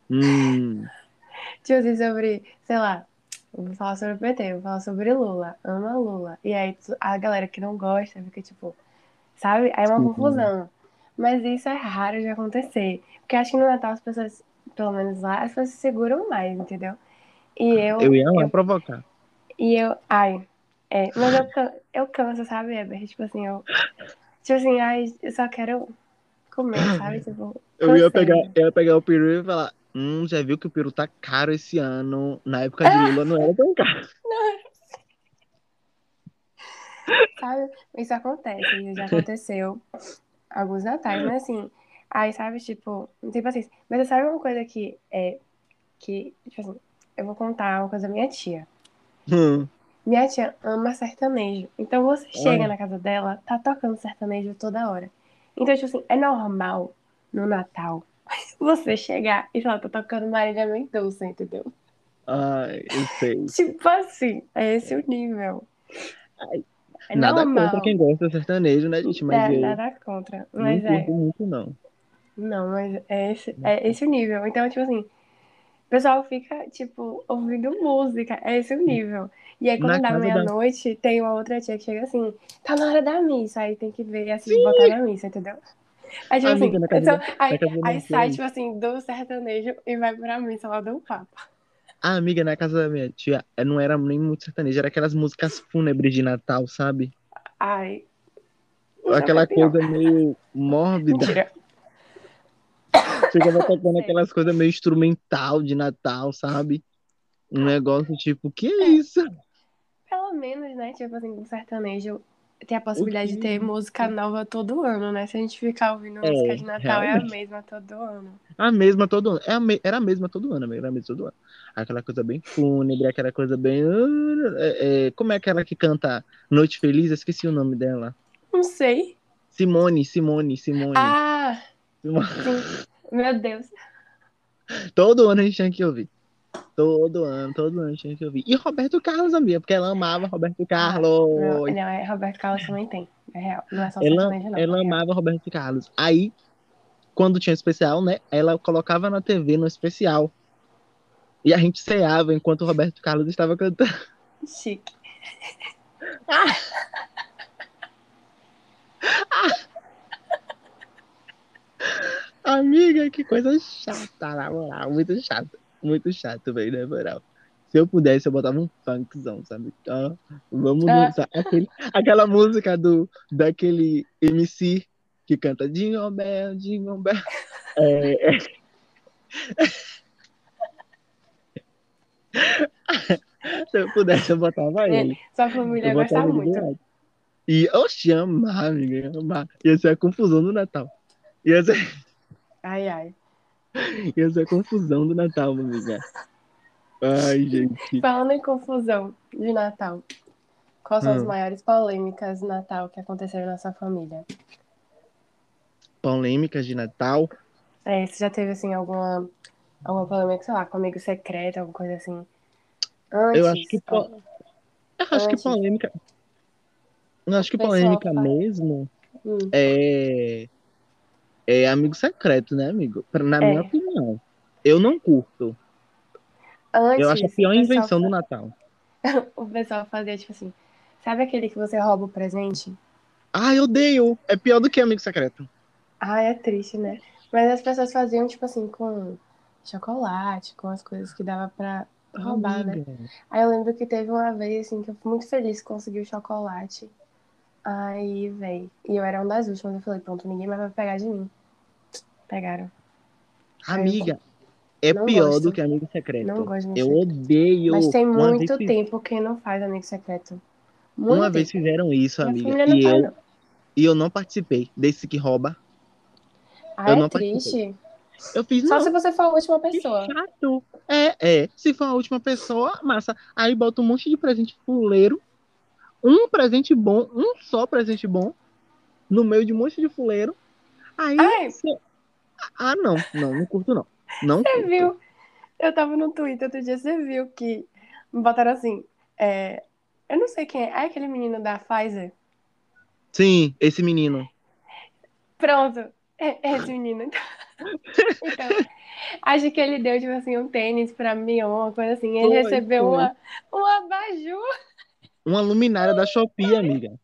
Hum, Tipo assim, sobre, sei lá, vou falar sobre o PT, vou falar sobre Lula, ama Lula. E aí a galera que não gosta fica tipo, sabe? Aí é uma Sim. confusão. Mas isso é raro de acontecer. Porque acho que no Natal as pessoas, pelo menos lá, as pessoas se seguram mais, entendeu? E eu. eu ia lá eu- provocar. e eu. Ai. É, mas eu, can- eu canso, sabe, Eber? Tipo assim, eu. Tipo assim, ai, eu só quero comer, sabe? Tipo, Eu ia pegar, eu ia pegar o peru e falar, hum, já viu que o peru tá caro esse ano. Na época de Lula não era tão caro. Sabe? Isso acontece, já aconteceu alguns natais, mas assim, Aí, sabe, tipo, não tem paciência. Mas você sabe uma coisa que é. Que, tipo assim, eu vou contar uma coisa da minha tia. Hum. Minha tia ama sertanejo. Então você chega na casa dela, tá tocando sertanejo toda hora. Então, tipo assim, é normal no Natal você chegar e falar, tá tocando Marília Mendonça, entendeu? Ai, eu sei. Tipo assim, é esse o nível. Ai, É Nada normal. contra quem gosta de sertanejo, né, gente? Mas É, eu nada contra. não Mas é. curto muito, não. Não, mas é esse, é esse o nível. Então, tipo assim, o pessoal fica, tipo, ouvindo música. É esse o nível. E aí, quando Na dá casa da- meia-noite, tem uma outra tia que chega assim, tá na hora da missa. Aí tem que ver, assim, botar na missa, entendeu? Aí, tipo Amiga, assim, então, aí, aí sai, tipo assim, do sertanejo e vai pra missa lá do Papa. A amiga na casa da minha tia eh, não era nem muito sertanejo, era aquelas músicas fúnebres de Natal, sabe? Ai. Aquela é coisa meio mórbida. Mentira. Ficava tocando aquelas coisas meio instrumental de Natal, sabe? Um negócio tipo, que é isso? Pelo menos, né? Tipo assim, o sertanejo tem a possibilidade de ter música nova todo ano, né? Se a gente ficar ouvindo É, música de Natal, é a realmente. mesma todo ano. A mesma todo ano. É a me- Era a mesma todo ano, amiga, era a mesma todo ano. Aquela coisa bem fúnebre, aquela coisa bem. é, é, como é aquela que canta Noite Feliz? Eu esqueci o nome dela. Não sei. Simone, Simone, Simone. Ah, Simone. sim. Meu Deus. Todo ano a gente tinha que ouvir. Todo ano, todo ano a gente tinha que ouvir. E Roberto Carlos, amiga, porque ela amava Roberto Carlos. Não, não, é Roberto Carlos também tem. É real. Não é só Ela, não. ela é amava Roberto Carlos. Aí, quando tinha especial, né? Ela colocava na TV no especial. E a gente ceava enquanto o Roberto Carlos estava cantando. Chique. Amiga, que coisa chata, na moral. Muito chato. Muito chato, velho, na moral. Se eu pudesse, eu botava um funkzão, sabe? Ó, vamos Ah. Aquele- aquela música do, daquele MC que canta Jingle Bell, Jingle Bell. É, é. Se eu pudesse, eu botava ele. Sua família Eu gosta botava ele muito. E, oxe, amar, amiga, ia amar. Ia ser a confusão do Natal. Ia ser, Ai, ai. ia ser a confusão do Natal, amiga. Ai, gente. Falando em confusão de Natal, quais são as Hum. maiores polêmicas de Natal que aconteceram na sua família? Polêmicas de Natal. É, você já teve, assim, alguma, alguma polêmica, sei lá, com amigo secreto, alguma coisa assim? Antes, Eu acho que po- Eu acho que Antes. polêmica. Eu acho que polêmica fala. mesmo hum, é. É amigo secreto, né, amigo? Na É. minha opinião. Eu não curto. antes, Eu acho a pior invenção do Natal. o pessoal fazia, tipo assim, sabe aquele que você rouba o presente? Ah, eu odeio. É pior do que amigo secreto. Ah, é triste, né? Mas as pessoas faziam, tipo assim, com chocolate, com as coisas que dava pra roubar, né? Aí eu lembro que teve uma vez, assim, que eu fui muito feliz que consegui o chocolate. Aí, véi, e eu era uma das últimas, eu falei, pronto, ninguém mais vai pegar de mim. Pegaram. Amiga, é Não pior gosto. do que amigo secreto. Não gosto de Eu secreto. odeio. Mas tem muito vez, tempo que não faz amigo secreto. Muito uma tempo. vez fizeram isso, amiga. E faz, eu, não. e eu não participei desse que rouba. Ah, eu é não triste. Eu fiz, Só não. se você for a última Que pessoa. chato. É, é. Se for a última pessoa, massa. Aí bota um monte de presente fuleiro. Um presente bom, um só presente bom. No meio de um monte de fuleiro. Aí. Ai. cê- Ah, não. Não, não curto, não. Não Você curto. viu? Eu tava no Twitter outro dia, você viu que botaram assim. é, Eu não sei quem é. É aquele menino da Pfizer? Sim, esse menino. Pronto. É é esse menino. Então, acho que ele deu, tipo assim, um tênis pra mim, ou uma coisa assim. Ele Foi, recebeu foi. uma, um abajur. Uma luminária da Shopee, amiga.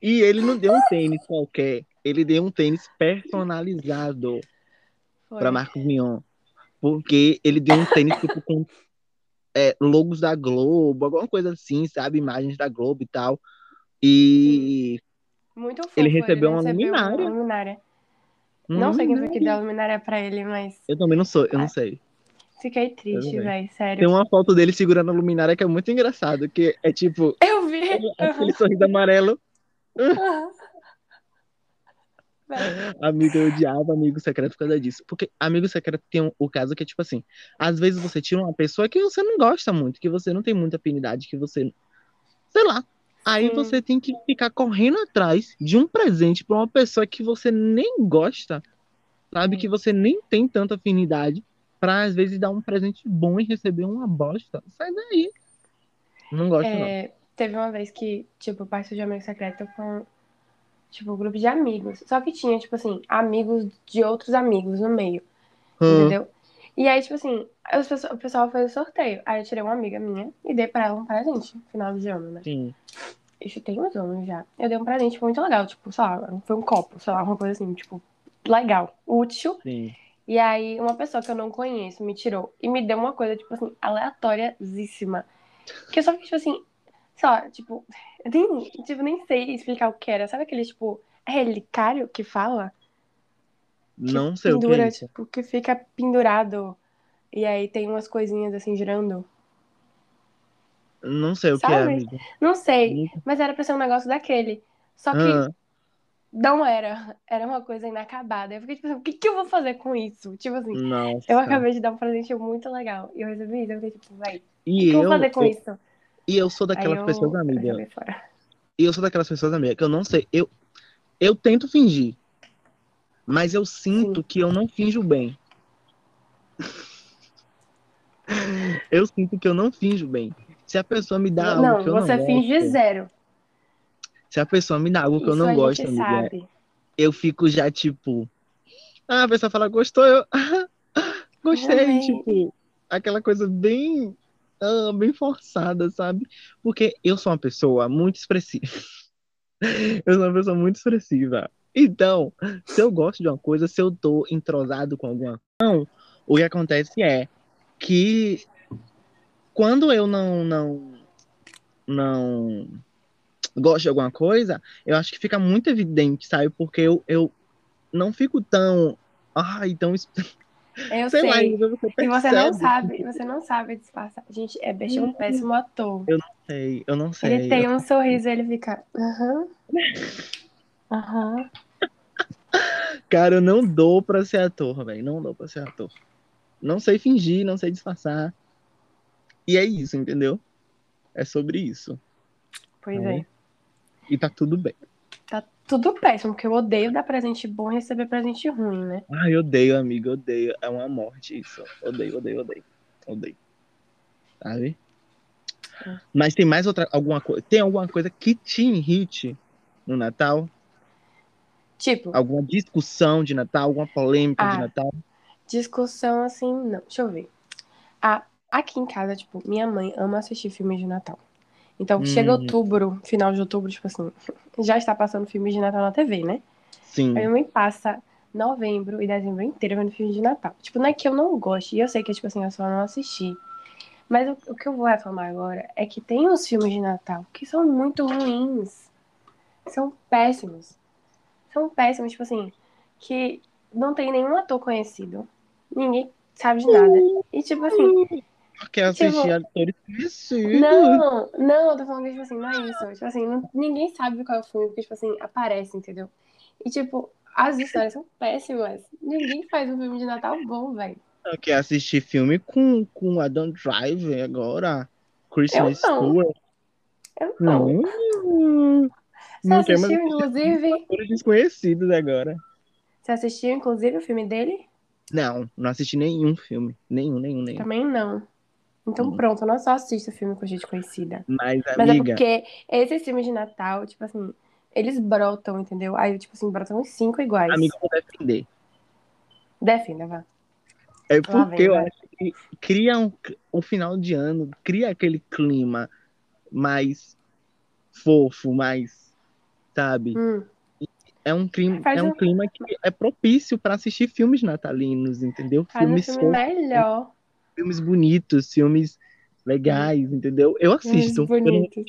E ele não deu um tênis qualquer. Ele deu um tênis personalizado para Marcos Mion. Porque ele deu um tênis tipo, com é, logos da Globo, alguma coisa assim, sabe? Imagens da Globo e tal. E Muito fofo. Ele recebeu uma recebeu luminária. uma luminária. Não sei quem foi que deu a luminária pra ele, mas Eu também não sou, eu não Ah, sei. fiquei triste, velho. Sério. Tem uma foto dele segurando a luminária que é muito engraçado, que é tipo Eu vi. aquele sorriso amarelo. Amigo, eu odiava amigo secreto por causa disso. Porque amigo secreto tem um- o caso que é tipo assim: às vezes você tira uma pessoa que você não gosta muito, que você não tem muita afinidade, que você. Sei lá. Aí Sim. você tem que ficar correndo atrás de um presente pra uma pessoa que você nem gosta, sabe? É. Que você nem tem tanta afinidade, pra às vezes dar um presente bom e receber uma bosta. Sai daí. Não gosto, não. É, teve uma vez que, tipo, participei de amigo secreto com, tipo, um grupo de amigos. Só que tinha, tipo assim, amigos de outros amigos no meio, Hum, entendeu? E aí, tipo assim, o pessoal fez o sorteio. Aí eu tirei uma amiga minha e dei pra ela um presente final de ano, né? sim. Isso tem uns anos já. Eu dei um presente muito legal, tipo, sei lá, foi um copo, sei lá, uma coisa assim, tipo, legal, útil. Sim. E aí, uma pessoa que eu não conheço me tirou e me deu uma coisa, tipo assim, aleatóriazíssima. Que eu só fiquei, tipo assim, lá, tipo, eu nem, tipo, nem sei explicar o que era. Sabe aquele, tipo, relicário que fala? Não sei o que pendura, é isso. tipo, que fica pendurado. E aí tem umas coisinhas assim girando. Não sei o que é, Sabe? amigo. Não sei, mas era pra ser um negócio daquele. Só que Ah, não era. Era uma coisa inacabada. Eu fiquei, tipo assim, o que, que eu vou fazer com isso? Tipo assim, nossa. eu acabei de dar um presente muito legal. E eu recebi isso. Eu fiquei, tipo, vai, o que, eu vou fazer com eu- isso? e eu sou daquelas eu, pessoas, amiga. fora. E eu sou daquelas pessoas, amiga, que eu não sei. Eu, eu tento fingir. Mas eu sinto Sim. que eu não finjo bem. Eu sinto que eu não finjo bem. Se a pessoa me dá algo Não, que eu não você finge gosto, zero. se a pessoa me dá algo que eu Isso não a gosto, amiga, sabe. eu fico já tipo. Ah, a pessoa fala, gostou, eu. Gostei, Amei. tipo, aquela coisa bem, ah, bem forçada, sabe? Porque eu sou uma pessoa muito expressiva. Eu sou uma pessoa muito expressiva. Então, se eu gosto de uma coisa, se eu tô entrosado com alguma coisa, o que acontece é que quando eu não, não, não gosto de alguma coisa, eu acho que fica muito evidente, sabe? Porque eu, eu não fico tão. Ai, tão. Eu Sei lá, sei. você E você não sabe, você não sabe disfarçar. Gente, é Best é um péssimo ator. sei, eu não sei. Ele tem um sorriso, ele fica. Aham. Aham. Cara, eu não dou pra ser ator, velho. Não dou pra ser ator. Não sei fingir, não sei disfarçar. E é isso, entendeu? É sobre isso. Pois Tá é. E tá tudo bem. Tá tudo péssimo, porque eu odeio dar presente bom e receber presente ruim, né? Ai, eu odeio, amigo, eu odeio. É uma morte isso. Odeio, odeio, odeio. Odeio. Sabe? É. Mas tem mais outra alguma coisa. Tem alguma coisa que te irrite no Natal? Tipo, Alguma discussão de Natal, alguma polêmica de Ah. Natal? discussão assim, não. Deixa eu ver. Ah, aqui em casa, tipo, minha mãe ama assistir filmes de Natal. Então, chega Hum. outubro, final de outubro, tipo assim, já está passando filmes de Natal na TV, né? Sim. A minha mãe passa novembro e dezembro inteiro vendo filme de Natal. Tipo, não é que eu não goste, e eu sei que, tipo assim, eu só não assisti. Mas o, o que eu vou reclamar agora é que tem uns filmes de Natal que são muito ruins. São péssimos. São péssimos, tipo assim, que não tem nenhum ator conhecido. Ninguém sabe de nada. E, tipo assim, Porque assistir Tipo, atores conhecidos. não, não, eu tô falando que, tipo assim, não é isso. Tipo assim, não- ninguém sabe qual é o filme, porque, tipo assim, aparece, entendeu? E, tipo, as histórias são péssimas. Ninguém faz um filme de Natal bom, velho. Eu quero assistir filme com, com Adam Driver agora. Christmas. Stewart. Eu não. Não. Você assistiu, inclusive. atores desconhecidos agora. Você assistiu, inclusive, o filme dele? Não, não assisti nenhum filme. Nenhum, nenhum, nenhum. Também não. Então, Hum. pronto, eu não só assisto filme com gente conhecida. Mas, Mas é porque esses filmes de Natal, tipo assim, eles brotam, entendeu? Aí, tipo assim, brotam uns cinco iguais. amiga, eu vou defender. Defenda, vá. É porque vem, eu vai. acho que cria um, o final de ano, cria aquele clima mais fofo, mais, sabe? Hum, É um clima, Faz é um um- clima que é propício para assistir filmes natalinos, entendeu? faz um Filmes filme fofos, melhor. filmes bonitos, filmes legais, entendeu? Eu Filmes assisto. Eu não- bonitos.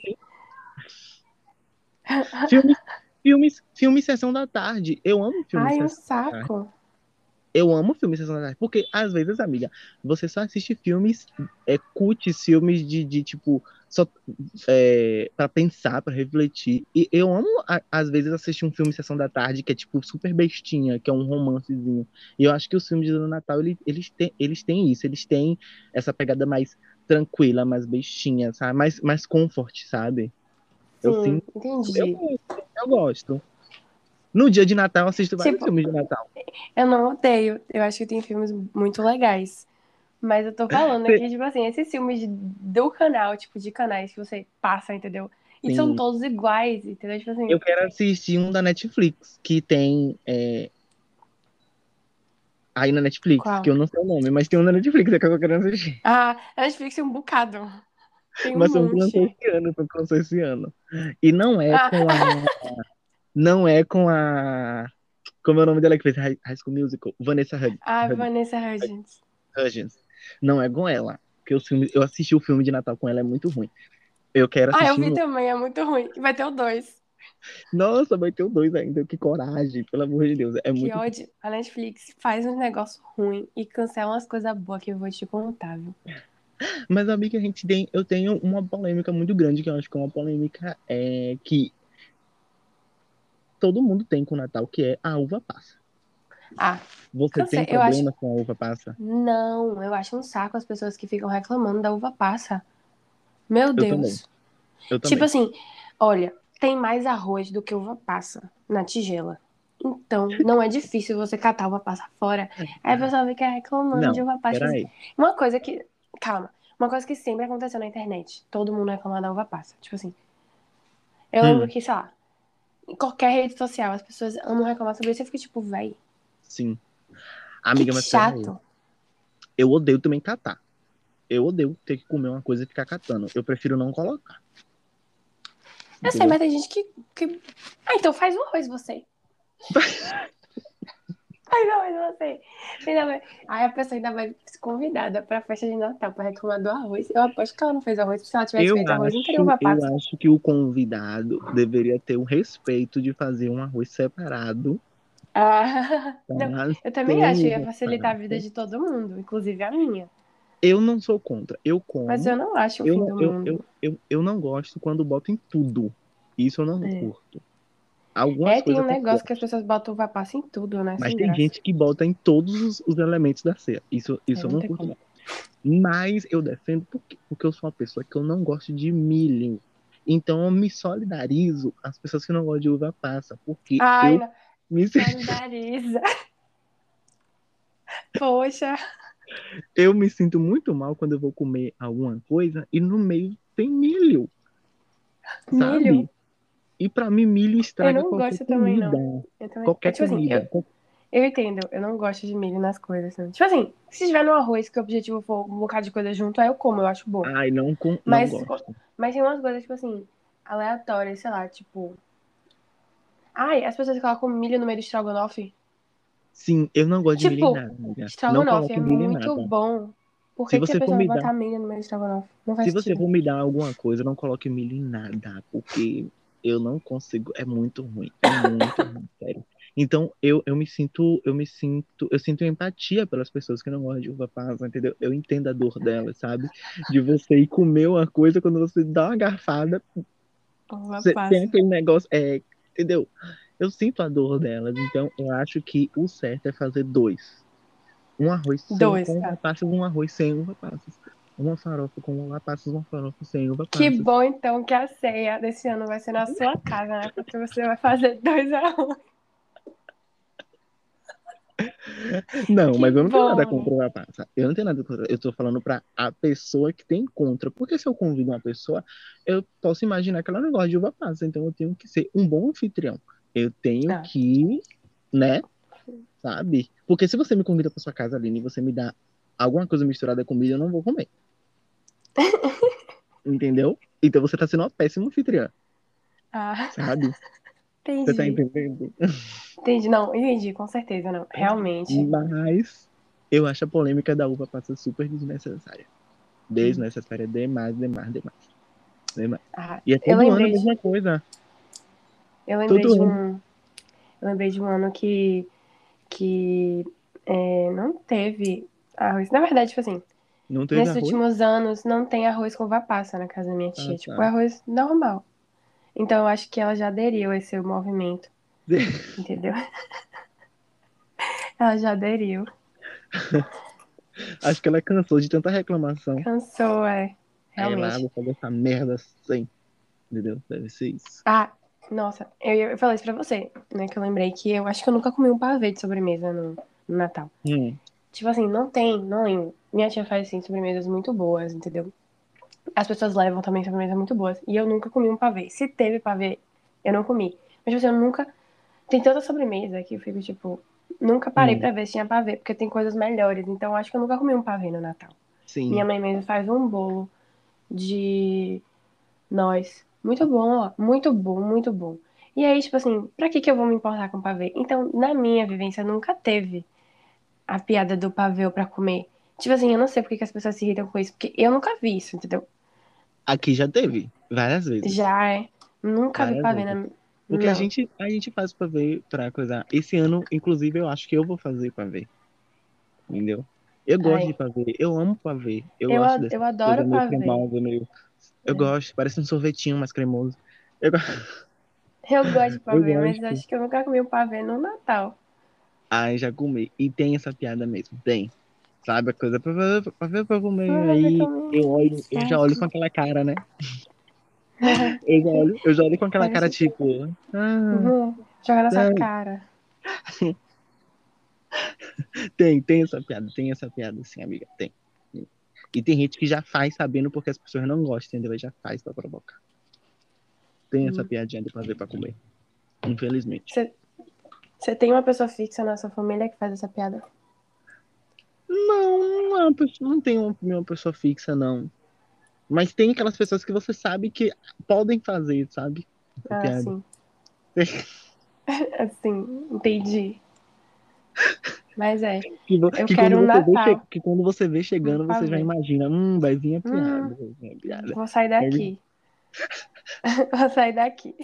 Filmes, filmes, filmes sessão da tarde. Eu amo filmes Ai, um sessão da tarde. saco. Eu amo filmes Sessão da Tarde, porque às vezes, amiga, você só assiste filmes, é, cuts, filmes de, de tipo, só é, para pensar, para refletir. E eu amo, a, às vezes, assistir um filme Sessão da Tarde que é, tipo, super bestinha, que é um romancezinho. E eu acho que os filmes de Natal, eles, eles, têm, eles têm isso, eles têm essa pegada mais tranquila, mais bestinha, sabe? Mais, mais comfort, sabe? Eu Sim, sinto. entendi. Eu, eu gosto. No dia de Natal, assisto vários Tipo, filmes de Natal. Eu não odeio. Eu acho que tem filmes muito legais. Mas eu tô falando aqui, tipo assim, esses filmes de- do canal, tipo, de canais que você passa, entendeu? E são Sim. todos iguais, entendeu? Tipo assim, Eu quero assistir um da Netflix, que tem. é, Aí na Netflix, qual? que eu não sei o nome, mas tem um na Netflix é que eu tô querendo assistir. Ah, a Netflix tem um bocado. Tem um Mas que lançou monte. esse ano, lançou esse ano. E não é Ah, com a. Não é com a. Como é o nome dela que fez High School Musical? Vanessa Hud- a Hud- Vanessa Hudgens. Hudgens. Não é com ela. Porque os filmes, eu assisti o filme de Natal com ela, é muito ruim. Eu quero Ah, eu assistir vi um. também, é muito ruim. Vai ter o dois. Nossa, vai ter o dois ainda. Que coragem, pelo amor de Deus. É Que muito. ódio. A Netflix faz um negócio ruim e cancela umas coisas boas que eu vou te contar, viu? Mas, amiga, a gente tem. Eu tenho uma polêmica muito grande, que eu acho que é uma polêmica é, que todo mundo tem com o Natal, que é a uva passa. Ah, Você tem Eu acho. problema com a uva passa? Não, eu acho um saco as pessoas que ficam reclamando da uva passa. Meu Eu também. Deus. Eu Tipo também. assim, olha, tem mais arroz do que uva passa na tigela. Então, não é difícil você catar uva passa fora. Aí a pessoa fica reclamando de Não, uva passa. peraí. Uma coisa que. Calma. Uma coisa que sempre aconteceu na internet. Todo mundo reclama da uva passa. Tipo assim. Eu lembro Hum, que, sei lá, em qualquer rede social, as pessoas amam reclamar sobre isso. Eu fico tipo, véi, sim. que Amiga, mas peraí. chato. Eu odeio também catar. Eu odeio ter que comer uma coisa e ficar catando. Eu prefiro não colocar. Eu sei, Entendeu? mas tem gente que. que... Ah, então faz um arroz você. Faz um arroz você. Ainda vai... Aí a pessoa ainda vai ser convidada pra festa de Natal pra reclamar do arroz. Eu aposto que ela não fez arroz, porque se ela tivesse Eu feito arroz, não teria acho, uva passa. eu acho que o convidado deveria ter o respeito de fazer um arroz separado Ah, não, para eu também acho que ia facilitar a vida de todo mundo, inclusive a minha. Eu não sou contra. Eu Mas como. eu não acho o Eu, fim não- do eu, mundo. eu, eu, eu não gosto quando botam em tudo. Isso eu não É. curto. Algumas É, tem um negócio que as pessoas botam uva passa em tudo, né? Mas Sem tem graça. gente que bota em todos os, os elementos da ceia. Isso, É, isso eu não curto, como. Mas eu defendo porque, porque eu sou uma pessoa que eu não gosto de milho. Então eu me solidarizo às pessoas que não gostam de uva passa. Porque Ai, eu não. me, Solidariza. Poxa. eu me sinto muito mal quando eu vou comer alguma coisa e no meio tem milho, sabe? E pra mim, milho Eu estraga não qualquer gosto também, não. comida. Eu também. Qualquer tipo assim, eu, comida. eu entendo, eu não gosto de milho nas coisas. Né? Tipo assim, se tiver no arroz que o objetivo for um bocado de coisa junto, aí eu como, eu acho bom. Ai, não, com- não Mas, gosto. mas tem umas coisas, tipo assim, aleatórias, sei lá, tipo. Ai, as pessoas colocam milho no meio do estrogonofe. Sim, eu não gosto de milho em Tipo, nada, amiga. Não estrogonofe é muito nada. bom. Por Se que, que você a for pessoa dar, botar milho no meio do estrogonofe? Não faz se você sentido. for me dar alguma coisa, não coloque milho em nada, porque eu não consigo, é muito ruim, é muito ruim, sério. Então, eu, eu me sinto, eu me sinto, eu sinto empatia pelas pessoas que não gostam de uva passa, entendeu? Eu entendo a dor delas, sabe? De você ir comer uma coisa, quando você dá uma garfada, Uva você tem passa. aquele negócio, é, entendeu? Eu sinto a dor delas, então eu acho que o certo é fazer dois. Um arroz sem, Dois, com uva tá. passas, um arroz sem uva passas. Uma farofa com uva passas, uma farofa sem uva Que passas. bom, então, que a ceia desse ano vai ser na sua casa, né? Porque você vai fazer dois arroz. Não, Que mas eu não tenho nada bom, contra uva passa. Eu não tenho nada contra. Eu tô falando pra a pessoa que tem contra. Porque se eu convido uma pessoa, eu posso imaginar que ela não gosta de uva passa. Então eu tenho que ser um bom anfitrião. Eu tenho Ah, que, né, sabe? Porque se você me convida pra sua casa, Aline, e você me dá alguma coisa misturada com milho, eu não vou comer. Entendeu? Então você tá sendo uma péssima anfitriã, ah, sabe? Você tá entendi. entendendo? Entendi, não, entendi, com certeza, não. Realmente. Mas eu acho a polêmica da uva passa super desnecessária. Desnecessária demais, demais, demais. demais. Ah, E é todo ano a lembrei de, mesma coisa. eu lembrei Todo de ano. um, eu lembrei de um ano que, que é, não teve arroz. Na verdade, tipo assim, Não teve nesses arroz? últimos anos não tem arroz com uva passa na casa da minha tia. Ah, tipo, tá. arroz normal. Então eu acho que ela já aderiu a esse movimento, entendeu? ela já aderiu. Acho que ela cansou de tanta reclamação. Cansou, é. Aí lá, Realmente. vou fazer essa merda sem. Entendeu? Deve ser isso. Ah, nossa, eu, eu falei isso pra você, né? Que eu lembrei que eu acho que eu nunca comi um pavê de sobremesa no, no Natal. Hum, Tipo assim, não tem, não lembro. Minha tia faz, assim, sobremesas muito boas, entendeu? As pessoas levam também sobremesas muito boas. E eu nunca comi um pavê. Se teve pavê, eu não comi. Mas, tipo assim, eu nunca... Tem tanta sobremesa que eu fico, tipo... Nunca parei Hum. pra ver se tinha pavê, porque tem coisas melhores. Então, eu acho que eu nunca comi um pavê no Natal. sim. Minha mãe mesmo faz um bolo de nós. Muito bom, ó. Muito bom, muito bom. E aí, tipo assim, pra que que eu vou me importar com pavê? Então, na minha vivência, nunca teve a piada do pavê pra comer. Tipo assim, eu não sei por que as pessoas se irritam com isso, porque eu nunca vi isso, entendeu? Aqui já teve, várias vezes. Já é. Nunca vi Várias pavê na. Porque a gente, a gente faz pra ver, pra coisa. Esse ano, inclusive, eu acho que eu vou fazer pra ver. Entendeu? Eu gosto Ai. de pavê. Eu amo pavê. Eu, Eu, gosto eu adoro pavê. cremosa, meio... Eu É. gosto, parece um sorvetinho mais cremoso. Eu Eu gosto de pavê, mas gosto. acho que eu nunca comi um pavê no Natal. Ai, já comi. E tem essa piada mesmo, tem. Sabe a coisa pra ver pra, comer. Aí comer. eu olho, eu já olho com aquela cara, né? Eu já olho, eu já olho com aquela cara tipo. Ah, Uhum. Joga na sua Sério? cara. tem, tem essa piada, tem essa piada, sim, amiga, tem. E tem gente que já faz sabendo porque as pessoas não gostam, entendeu? Já faz pra provocar. Tem essa Hum. piadinha de fazer pra comer. Infelizmente. Você, você tem uma pessoa fixa na sua família que faz essa piada? Não, não, é uma não tem uma, pessoa fixa, não. Mas tem aquelas pessoas que você sabe que podem fazer, sabe? Essa Ah, piada. sim. assim, entendi. Mas é. Que, Eu que quero um vê Natal. che- que quando você vê chegando, você já imagina, hum, vai vir a piada, vai vir a piada. Vou sair daqui. Vou sair daqui.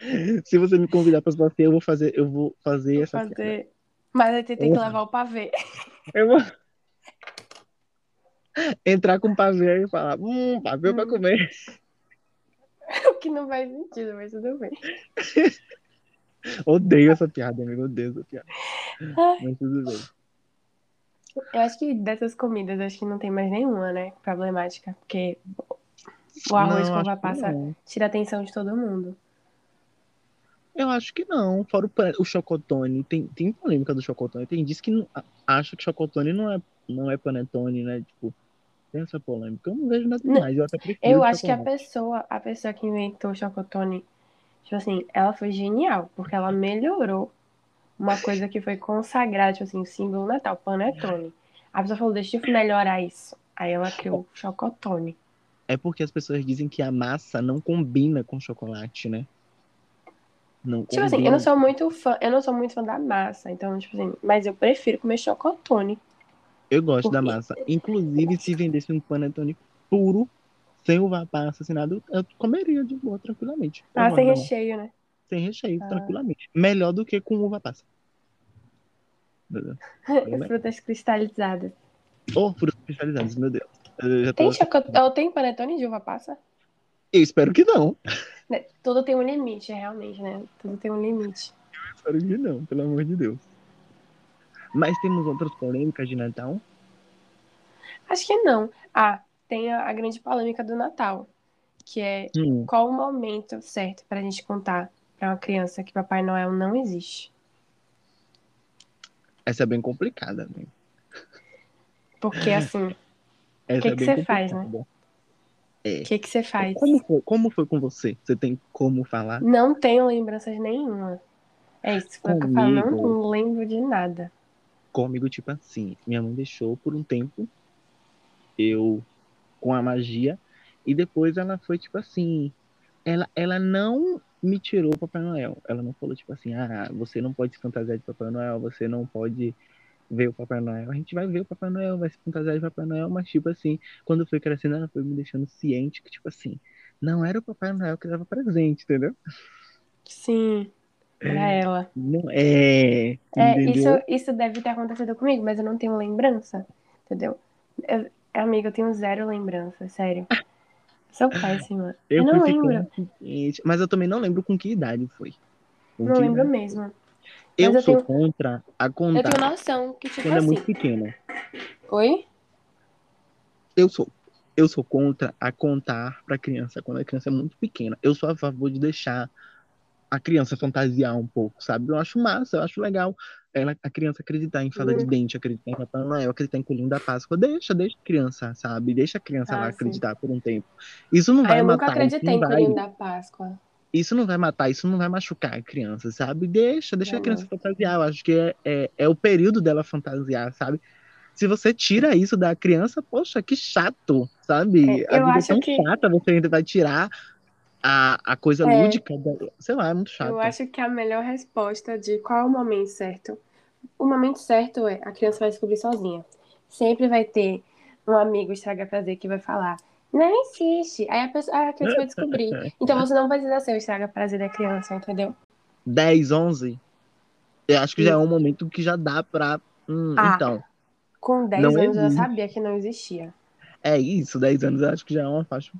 Se você me convidar para fazer, eu vou fazer, eu vou fazer Vou essa piada. fazer. Mas aí tem que levar o pavê. Eu vou entrar com pavê e falar, hum, pavê Hum. comer. O que não faz sentido, mas tudo bem. Odeio essa piada, amigo, odeio essa piada. Ai. Mas tudo bem. Eu acho que dessas comidas, acho que não tem mais nenhuma, né? Problemática. Porque o arroz Não, com que passa tira a atenção de todo mundo. Eu acho que não. Fora o, o chocotone. Tem, tem polêmica do chocotone. Tem diz que não, acha que chocotone não é, não é panetone, né? Tipo, tem essa polêmica. Eu não vejo nada demais. Eu até prefiro Eu acho que a pessoa, a pessoa que inventou o chocotone, tipo assim, ela foi genial, porque ela melhorou uma coisa que foi consagrada, tipo assim, o símbolo natal, panetone. A pessoa falou, deixa eu melhorar isso. Aí ela criou o chocotone. É porque as pessoas dizem que a massa não combina com chocolate, né? Não Tipo assim, eu combina. não sou muito fã, eu não sou muito fã da massa, então, tipo assim, mas eu prefiro comer chocotone. Eu gosto da Porque- massa. Inclusive, se vendesse um panetone puro, sem uva passa, sem nada, eu comeria de boa, tranquilamente. Eu Ah, sem da recheio, né? Sem recheio, Ah. tranquilamente. Melhor do que com uva passa. Frutas cristalizadas. Ou frutas especializadas, meu Deus. Eu, tô... Tem ou tem panetone de uva passa? Eu espero que não. Né, Tudo tem um limite, realmente, né? Tudo tem um limite. Eu espero que não, pelo amor de Deus. Mas temos outras polêmicas de Natal? Acho que não. Ah, tem a, a grande polêmica do Natal, que é Hum, qual o momento certo pra gente contar pra uma criança que Papai Noel não existe. essa é bem complicada, né? Porque assim, Essa Que é que você faz, né? Complicada. o que que você faz? Como foi, como foi com você? Você tem como falar? Não tenho lembranças nenhuma. É isso, eu falo, não, não lembro de nada. Comigo, tipo assim, minha mãe deixou por um tempo eu com a magia e depois ela foi tipo assim, ela, ela não me tirou o Papai Noel. Ela não falou tipo assim, ah, você não pode se fantasiar de Papai Noel, você não pode ver o Papai Noel. A gente vai ver o Papai Noel, vai se fantasiar de Papai Noel, mas tipo assim, quando eu fui crescendo, ela foi me deixando ciente que tipo assim, não era o Papai Noel que dava presente, entendeu? Sim. pra ela. Não é. É, isso, isso deve ter acontecido comigo, mas eu não tenho lembrança, entendeu? Eu, amiga, eu tenho zero lembrança, sério. Sou péssima. Eu, Eu não lembro. mas eu também não lembro com que idade foi. Com Não lembro idade. mesmo. Eu eu sou tenho- contra a Eu contar tenho noção que, tipo quando é assim. muito pequeno. Oi? Eu sou. Eu sou contra a contar pra criança quando a criança é muito pequena. Eu sou a favor de deixar a criança fantasiar um pouco, sabe? Eu acho massa, eu acho legal. Ela, a criança acreditar em fada Uhum. de dente, acreditar em Papai Noel, acreditar em coelhinho da Páscoa. Deixa, deixa a criança, sabe? Deixa a criança Ah, lá sim. acreditar por um tempo. Isso não Ah, vai eu nunca matar, acreditei em vai, Coelhinho da Páscoa. Isso não vai matar, isso não vai machucar a criança, sabe? Deixa, deixa a Não, criança fantasiar. Eu acho que é, é, é o período dela fantasiar, sabe? Se você tira isso da criança, poxa, que chato, sabe? É, a vida é tão que- chata, você ainda vai tirar a, a coisa É. lúdica. Da... Sei lá, é muito chato. Eu acho que a melhor resposta de qual é o momento certo. O momento certo é a criança vai descobrir sozinha. Sempre vai ter um amigo estraga prazer que vai falar. Não existe. Aí a, pessoa, aí a criança vai descobrir. Então você não precisa ser o estraga prazer da criança, entendeu? 10, 11, eu acho que já é um momento que já dá pra. Hum, Ah. Então, Com 10 Não anos eu já existe. sabia que não existia. é isso, 10 anos eu acho que já é uma faixa,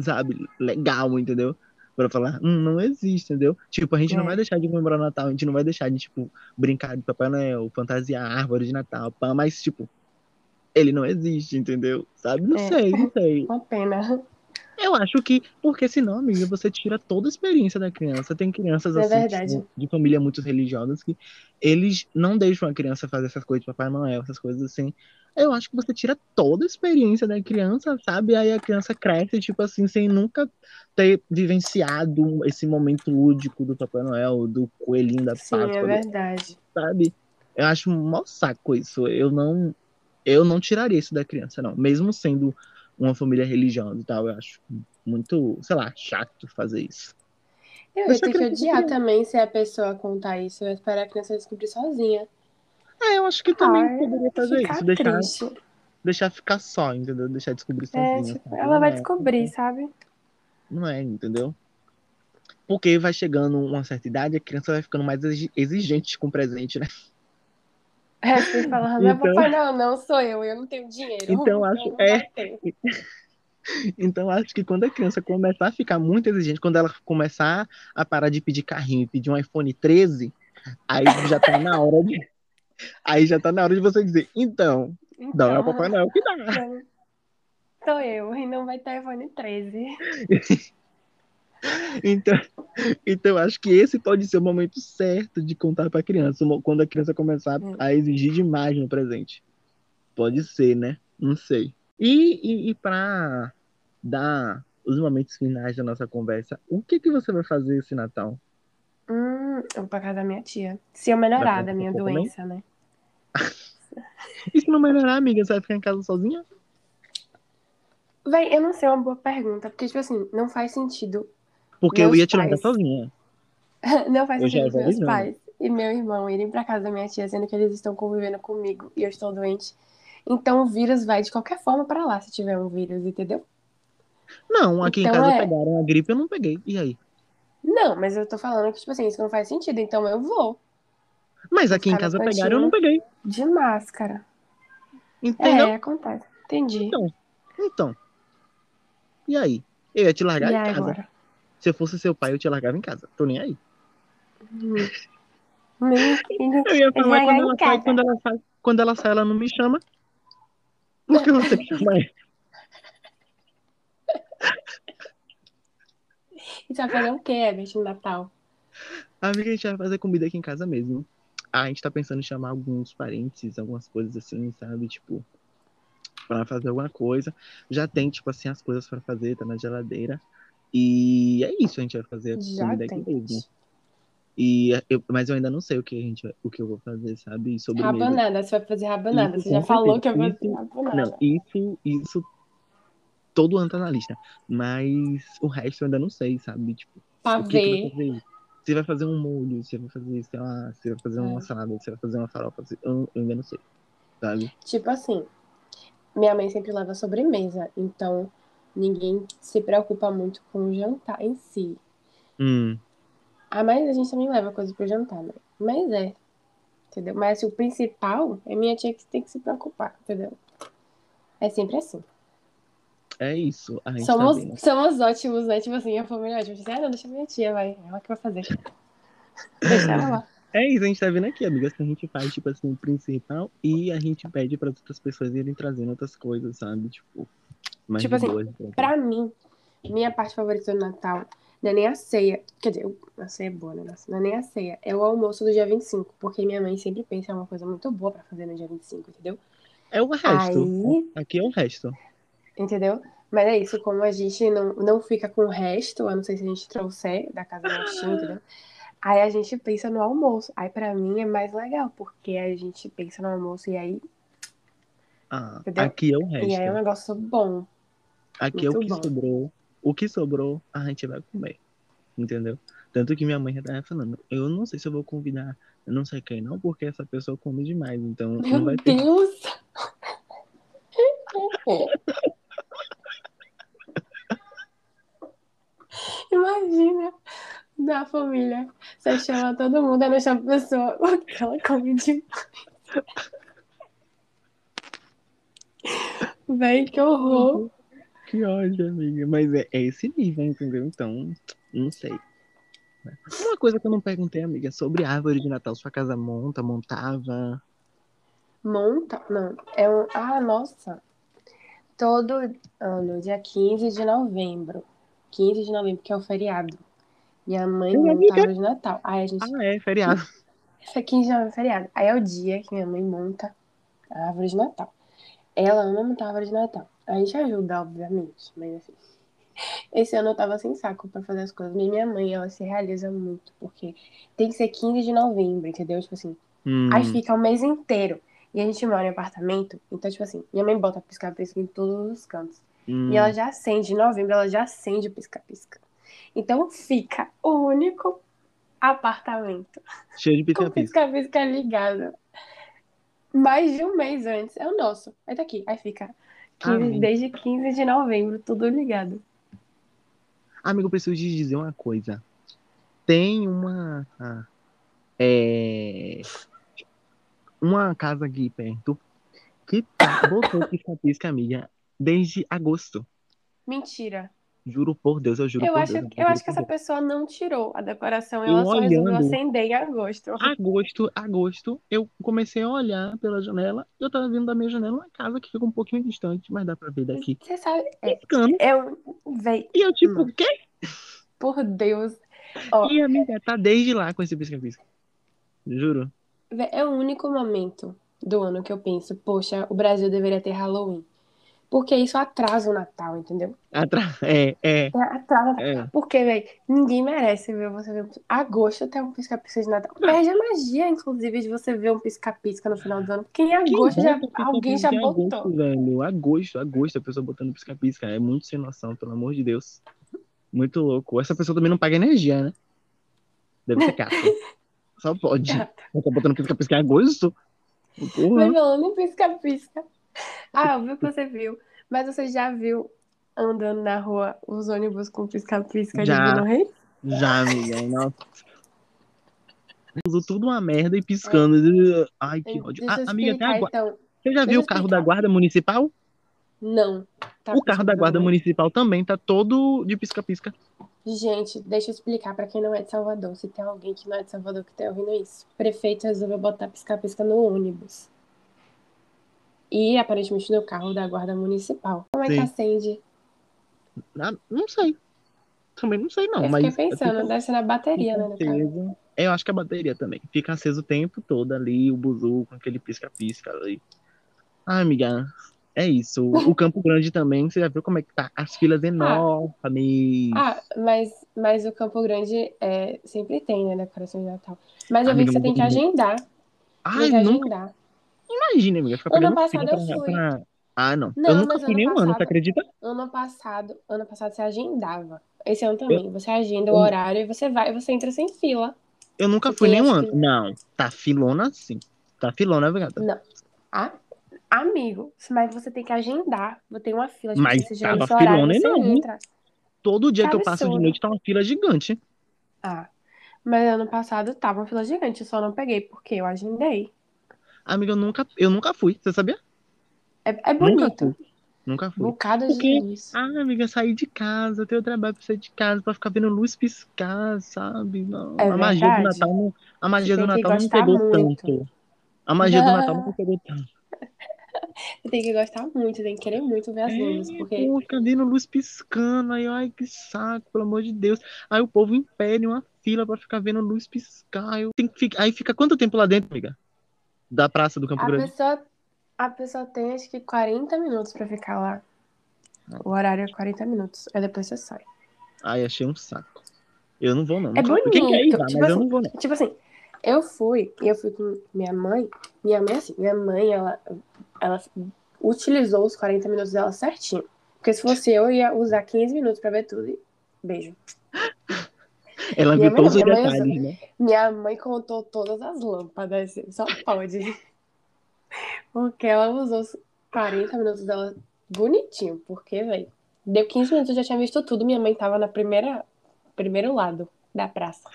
sabe, legal, entendeu? Pra falar, hum, não existe, entendeu? Tipo, a gente não É. vai deixar de comemorar o Natal, a gente não vai deixar de, tipo, brincar de Papai Noel, fantasiar a árvore de Natal, pá, mas, tipo, ele não existe, entendeu? Sabe? Não É. sei, não sei. Uma pena. Eu acho que, porque senão, amiga, você tira toda a experiência da criança. Tem crianças É assim, tipo, de família muito religiosas, que eles não deixam a criança fazer essas coisas de Papai Noel, essas coisas assim. Eu acho que você tira toda a experiência da criança, sabe? Aí a criança cresce, tipo assim, sem nunca ter vivenciado esse momento lúdico do Papai Noel, do coelhinho da Sim, é Páscoa, verdade. sabe? Eu acho um mó saco isso. Eu não, eu não tiraria isso da criança, não. Mesmo sendo uma família religiosa e tal, eu acho muito, sei lá, chato fazer isso. Eu ia ter que odiar também se a pessoa contar isso. Eu ia esperar a criança descobrir sozinha. É, eu acho que também Ai, poderia fazer isso, deixar, triste. deixar ficar só, entendeu? Deixar descobrir É, sozinha. tipo, sabe? ela Não vai é- descobrir, sabe? Não é, entendeu? Porque vai chegando uma certa idade, a criança vai ficando mais exi- exigente com o presente, né? É, você fala, não é Então- papai, não, não sou eu, eu não tenho dinheiro. Então, acho- é. Então, acho que quando a criança começar a ficar muito exigente, quando ela começar a parar de pedir carrinho e pedir um iPhone 13, aí já tá na hora de. Aí já tá na hora de você dizer, então, não é o Papai Noel que dá. Então, Sou eu, e não vai ter iPhone 13. Então, então, acho que esse pode ser o momento certo de contar pra criança, mo- quando a criança começar Hum. a exigir demais no presente. Pode ser, né? Não sei. E, e, e para dar os momentos finais da nossa conversa, o que, que você vai fazer esse Natal? Hum, eu vou pra casa da minha tia. Se eu melhorar da minha casa também? doença, né? E se não melhorar, amiga, você vai ficar em casa sozinha? Véi, eu não sei, é uma boa pergunta. Porque, tipo assim, não faz sentido. Porque eu Meus ia te largar pais. sozinha. Não faz Eu sentido meus pais e meu irmão irem pra casa da minha tia, sendo que eles estão convivendo comigo e eu estou doente. Então o vírus vai de qualquer forma pra lá se tiver um vírus, entendeu? Não, aqui em Então casa é. pegaram a gripe, eu não peguei. E aí? Não, mas eu tô falando que, tipo assim, isso não faz sentido, então eu vou. Mas aqui em casa pegaram, eu não peguei. De máscara. Entendeu? É, acontece. Entendi. Então. Então. E aí? Eu ia te largar e em casa. agora? Se eu fosse seu pai, eu te largava em casa. Tô nem aí. Eu ia falar quando ela sai, quando ela sai, quando ela sai, ela não me chama. Porque você que chama ela. E você vai fazer o quê, Ebert, no Natal? Amiga, a gente vai fazer comida aqui em casa mesmo. Ah, a gente tá pensando em chamar alguns parentes, algumas coisas assim, sabe? Tipo, pra fazer alguma coisa. Já tem, tipo assim, as coisas pra fazer, tá na geladeira. E é isso, a gente vai fazer a Já comida tem. aqui mesmo. E eu, mas eu ainda não sei o que a gente vai- o que eu vou fazer, sabe? E sobremesa. Rabanada, você vai fazer rabanada. Isso, Você já falou que eu vou fazer rabanada. Não, isso, isso todo ano tá na lista. Mas o resto eu ainda não sei, sabe? Tipo, Pavê. Você vai fazer um molho, você vai fazer, sei lá, você vai fazer uma É. salada, você vai fazer uma farofa, você- eu, eu ainda não sei, sabe? Tipo assim, minha mãe sempre leva sobremesa, então ninguém se preocupa muito com o jantar em si. Hum, Ah, mas a gente também leva coisa pro jantar, né? Mas é. Entendeu? Mas o principal é minha tia que tem que se preocupar, entendeu? É sempre assim. É isso. A gente Somos, tá somos ótimos, né? Tipo assim, a família é ótima. Tipo assim, ah, não, deixa minha tia, vai. Ela que vai fazer. deixa ela lá. É isso, a gente tá vendo aqui, amigas, que a gente faz, tipo assim, o principal e a gente pede para outras pessoas irem trazendo outras coisas, sabe? Tipo, mais Tipo assim, boas, pra- mim, minha parte favorita do Natal não é nem a ceia. Quer dizer, a ceia é boa, né? Não é nem a ceia. É o almoço do dia 25. Porque minha mãe sempre pensa em uma coisa muito boa pra fazer no dia 25, entendeu? É o resto. Aí, Aqui é o resto. entendeu? Mas é isso, como a gente não, não fica com o resto, a não sei se a gente trouxer da casa da tia, entendeu? Aí a gente pensa no almoço. Aí pra mim é mais legal, porque a gente pensa no almoço e aí, Ah, Entendeu? aqui é o e aí é um resto. negócio bom. Aqui é o muito que bom. sobrou. O que sobrou, a gente vai comer. Entendeu? Tanto que minha mãe já tava falando, eu não sei se eu vou convidar não sei quem não, porque essa pessoa come demais. Então não Meu vai ter. Deus! Imagina da família. Você chama todo mundo, não chama a pessoa porque ela come demais. Véi, que horror. Que ódio, amiga. Mas é, é esse nível, entendeu? Então, não sei. Uma coisa que eu não perguntei, amiga, sobre árvore de Natal. Sua casa monta, montava. Monta? Não. É um. Ah, nossa. Todo ano, dia 15 de novembro. 15 de novembro, que é o feriado. Minha mãe vi monta árvore de Natal. Aí a gente. Ah, é, feriado. É 15 de novembro é feriado. Aí é o dia que minha mãe monta a árvore de Natal. Ela ama montar a árvore de Natal. A gente ajuda, obviamente, mas assim. Esse ano eu tava sem saco pra fazer as coisas. E minha mãe, ela se realiza muito, porque tem que ser 15 de novembro, entendeu? Tipo assim. Hum, Aí fica o mês inteiro. E a gente mora em apartamento, então, tipo assim, minha mãe bota pisca-pisca em todos os cantos. hum. E ela já acende, em novembro, ela já acende o pisca-pisca. Então fica o único apartamento Cheio de com pisca-pisca. pisca-pisca ligado. Mais de um mês antes. É o nosso. Aí tá aqui. Aí fica 15 Amém. desde 15 de novembro, tudo ligado. Amigo, eu preciso te dizer uma coisa. Tem uma. ah, é, uma casa aqui perto que tá, botou pisca-pisca, amiga, desde agosto. Mentira. Juro por Deus, eu juro Eu por acho, Deus. eu juro acho que essa Deus. pessoa não tirou a decoração. Eu Ela só resolveu olhando. acender em agosto. Agosto, agosto, eu comecei a olhar pela janela. Eu tava vendo da minha janela uma casa que fica um pouquinho distante, mas dá pra ver daqui. Você sabe. É, eu. Véi, E eu, tipo, Não. o quê? por Deus. Ó, E a amiga tá desde lá com esse pisca-pisca. Juro. é o único momento do ano que eu penso, poxa, o Brasil deveria ter Halloween. Porque isso atrasa o Natal, entendeu? Atra... É, é, É, Atrasa é. Porque, velho, ninguém merece ver você ver um... Agosto tem um pisca-pisca de Natal. Perde a magia, inclusive, de você ver um pisca-pisca no final do ano. Porque em agosto já, alguém já botou. Agosto, velho. Agosto, agosto, a pessoa botando pisca-pisca. É muito sem noção, pelo amor de Deus. Muito louco. Essa pessoa também não paga energia, né? Deve ser caro. Só pode. Tá botando pisca-pisca em agosto? Mas Porra. falando em pisca-pisca. Ah, eu vi que você viu. Mas você já viu andando na rua os ônibus com pisca-pisca de. Bruno Reis? Já, amiga. Nossa. Uso tudo uma merda e piscando. Ai, que ódio. Ah, amiga, até agora. então. Você já deixa viu o carro explicar. da guarda municipal? Não. Tá O carro da guarda municipal também tá todo de pisca-pisca. Gente, deixa eu explicar pra quem não é de Salvador. Se tem alguém que não é de Salvador que tá ouvindo isso. O prefeito resolveu botar pisca-pisca no ônibus. E aparentemente no carro da guarda municipal. Como é que acende? Ah, não sei. Também não sei, não. eu mas fiquei pensando, fica- deve ser na bateria, fica né, no aceso. Eu acho que a bateria também. Fica aceso o tempo todo ali, o buzu com aquele pisca-pisca ali. Ah, amiga, é isso. O Campo Grande também, você já viu como é que tá? As filas enormes. Ah, mas, mas o Campo Grande é, sempre tem, né, decoração de Natal. Mas eu vi Amiga, que você tem que agendar. Ai, Tem que agendar. Imagina, amiga, ficar Ano passado eu fui. pra- Ah, não. Não, eu nunca fui ano nenhum ano, passado- você acredita? Ano passado, ano passado você agendava. Esse ano também. Você agenda eu- o horário e você vai, você entra sem fila. Eu nunca fui tem, nenhum ano. que- Não, tá filona sim. Tá filona, gata. Não. Ah, amigo, mas você tem que agendar. Vou ter uma fila. Mas você tava filona enorme. entra. Todo dia Que que eu passo de noite tá uma fila gigante. Ah, Mas ano passado tava uma fila gigante, eu só não peguei porque eu agendei. Amiga, eu nunca, eu nunca fui, você sabia? É, é Nunca bonito. fui. Nunca fui. Bocado de quê? luz. Ah, amiga, sair de casa, ter o trabalho pra sair de casa, pra ficar vendo luz piscar, sabe? Não, É a magia do verdade. Natal não, a magia do tem Natal não pegou muito. tanto. A magia do Natal não pegou tanto. Você tem que gostar muito, tem que querer muito ver as luzes, É, porque pô, vendo luz piscando, aí, ai, que saco, pelo amor de Deus. Aí o povo impede uma fila pra ficar vendo luz piscar. Eu tenho que ficar... Aí fica quanto tempo lá dentro, amiga? Da praça do Campo a Grande? pessoa, a pessoa tem acho que 40 minutos pra ficar lá. O horário é 40 minutos. Aí depois você sai. Ai, achei um saco. Eu não vou, não. É Nunca fui. Quem quer ir, bonito. vá, Tipo mas eu assim, não vou, não. Tipo assim, eu fui, e eu fui com minha mãe. Minha mãe, assim, minha mãe, ela, ela utilizou os 40 minutos dela certinho. Porque se fosse eu, eu ia usar 15 minutos pra ver tudo e beijo. Ela Minha viu mãe todos os mãe detalhes, né? Minha mãe contou todas as lâmpadas, só pode. Porque ela usou os 40 minutos dela bonitinho. Porque, velho, deu 15 minutos, eu já tinha visto tudo. Minha mãe tava na primeira, primeiro lado da praça.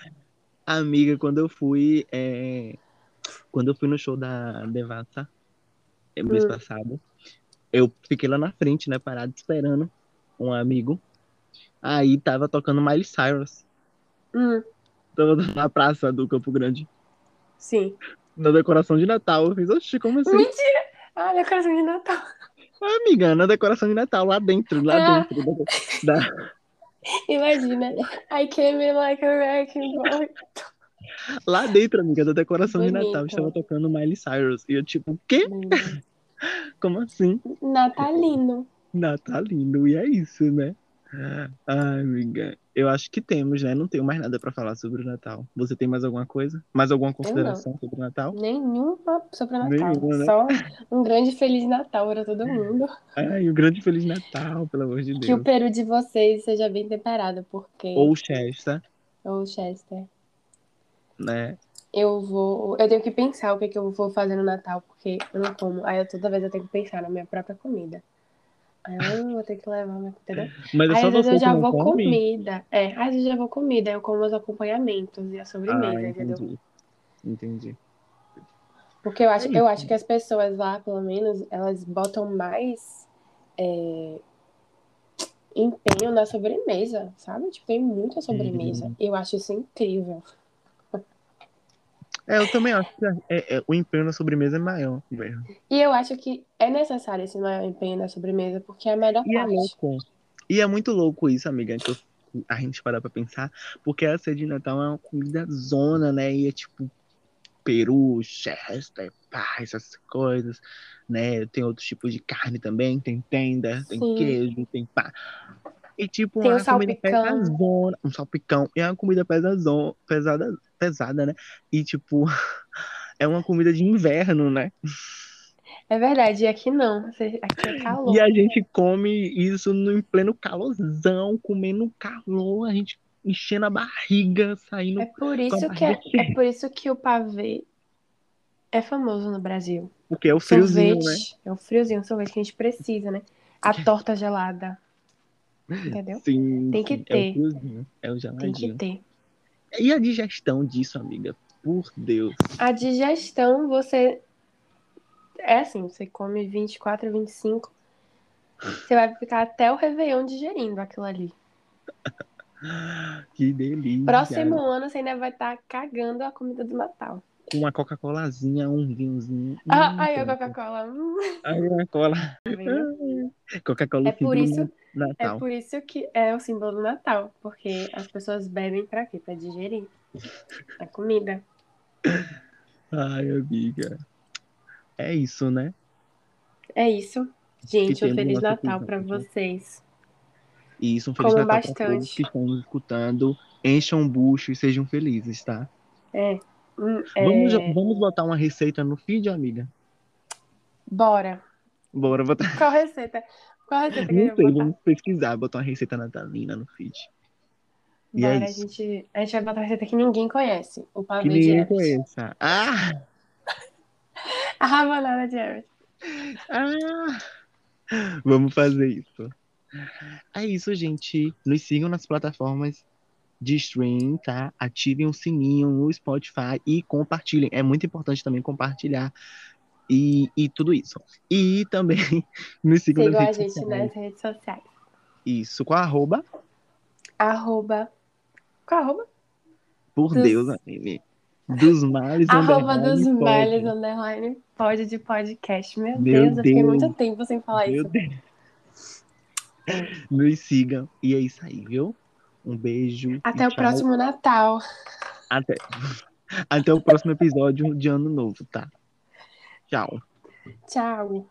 Amiga, quando eu fui. é, Quando eu fui no show da Devassa, é, mês Hum. passado, eu fiquei lá na frente, né? Parado esperando um amigo. Aí tava tocando Miley Cyrus. Hum, Tava na praça do Campo Grande. sim. Na decoração de Natal. Eu fiz, oxi, como assim? Mentira! Ah, decoração de Natal. Ah, amiga, na decoração de Natal, lá dentro, lá Ah. dentro. Da, da- Imagina. I came in like a wrecking ball. lá dentro, amiga, da decoração de Bonito. Natal. Estava tocando Miley Cyrus. E eu, tipo, o quê? Como assim? Natalino. Natalino, e é isso, né? Ai, amiga, eu acho que temos, né? Não tenho mais nada pra falar sobre o Natal. Você tem mais alguma coisa? Mais alguma consideração sobre o Natal? Nenhuma sobre Natal. Nenhuma, né? Só um grande Feliz Natal para todo mundo. Ai, um grande Feliz Natal, pelo amor de Que o Deus. peru de vocês seja bem temperado, porque. Ou Chester, Ou Chester. né? Eu vou. Eu tenho que pensar o que, que eu vou fazer no Natal, porque eu não como. Aí eu, toda vez eu tenho que pensar na minha própria comida. Eu vou ter que levar, minha- entendeu? Mas é Aí só às vezes eu já vou come? comida. É, às vezes eu já vou comida, eu como os acompanhamentos e a sobremesa, Ah, entendeu? entendi. Entendi. Porque eu acho, É eu acho que as pessoas lá, pelo menos, elas botam mais é, empenho na sobremesa, sabe? Tipo, tem muita sobremesa. Uhum. Eu acho isso incrível. É, eu também acho que é- é- o empenho na sobremesa é maior mesmo. E eu acho que é necessário esse maior empenho na sobremesa, porque é a melhor E é parte. louco. E é muito louco isso, amiga, que a gente parar pra pensar, porque a ceia de Natal é uma comida zona, né? E é tipo peru, chester, pá, essas coisas, né? Tem outros tipos de carne também, tem tender, tem Sim. queijo, tem pá. E tipo, Tem uma o comida salpicão. pesadona, um salpicão, e é uma comida pesadona, pesada, pesada, né? E tipo, é uma comida de inverno, né? É verdade, e aqui não. Aqui é calor. E a gente come isso em pleno calorzão, comendo calor, a gente enchendo a barriga, saindo. É por isso que é, é por isso que o pavê é famoso no Brasil. Porque é o friozinho, né? sorvete, é o friozinho, o sorvete que a gente precisa, né? A torta gelada. Entendeu? Sim, Tem que sim, É o ter. friozinho, é o Tem que geladinho. ter. E a digestão disso, amiga? Por Deus. A digestão, você. É assim, você come 24, 25. Você vai ficar até o Réveillon digerindo aquilo ali. Que delícia. Próximo ano você ainda vai estar cagando a comida do Natal. Com uma Coca-Colazinha, um vinhozinho. Ah, Hum, ai, a. Coca-Cola. Ai, Coca-Cola. tá vendo? Coca-Cola É por isso- Natal. É por isso que é o símbolo do Natal. Porque as pessoas bebem pra quê? Pra digerir a comida. Ai, amiga. É isso, né? É isso. Gente, um Feliz Natal pra episódio. vocês. Isso, um Feliz Comam Natal para bastante. todos que estão nos escutando. Encham o bucho e sejam felizes, tá? É. é, Vamos, vamos botar uma receita no feed, amiga? Bora. Bora botar. Qual receita? Qual receita que a Não sei, botar? vamos pesquisar, botar uma receita natalina no feed. E é Bora, a isso. gente, a gente vai botar uma receita que ninguém conhece. O Que pavê de ninguém conheça. Ah! A rabanada de Everett. Ah! Vamos fazer isso. É isso, gente. Nos sigam nas plataformas de stream, tá? Ativem o sininho no Spotify e compartilhem. É muito importante também compartilhar e, e tudo isso. E também nos sigam Sigam nas a redes gente sociais. nas redes sociais. Isso, com a arroba, Arroba. Qual arroba? por Dos- Deus, Aline. Dos males, Arroba dos males, pod. underline, pod de podcast. Meu, Meu Deus, eu fiquei Deus. muito tempo sem falar Meu isso. Deus. Nos sigam. E é isso aí, viu? Um beijo. Até o tchau. próximo Natal. Até. Até o próximo episódio de Ano Novo, tá? Tchau. Tchau.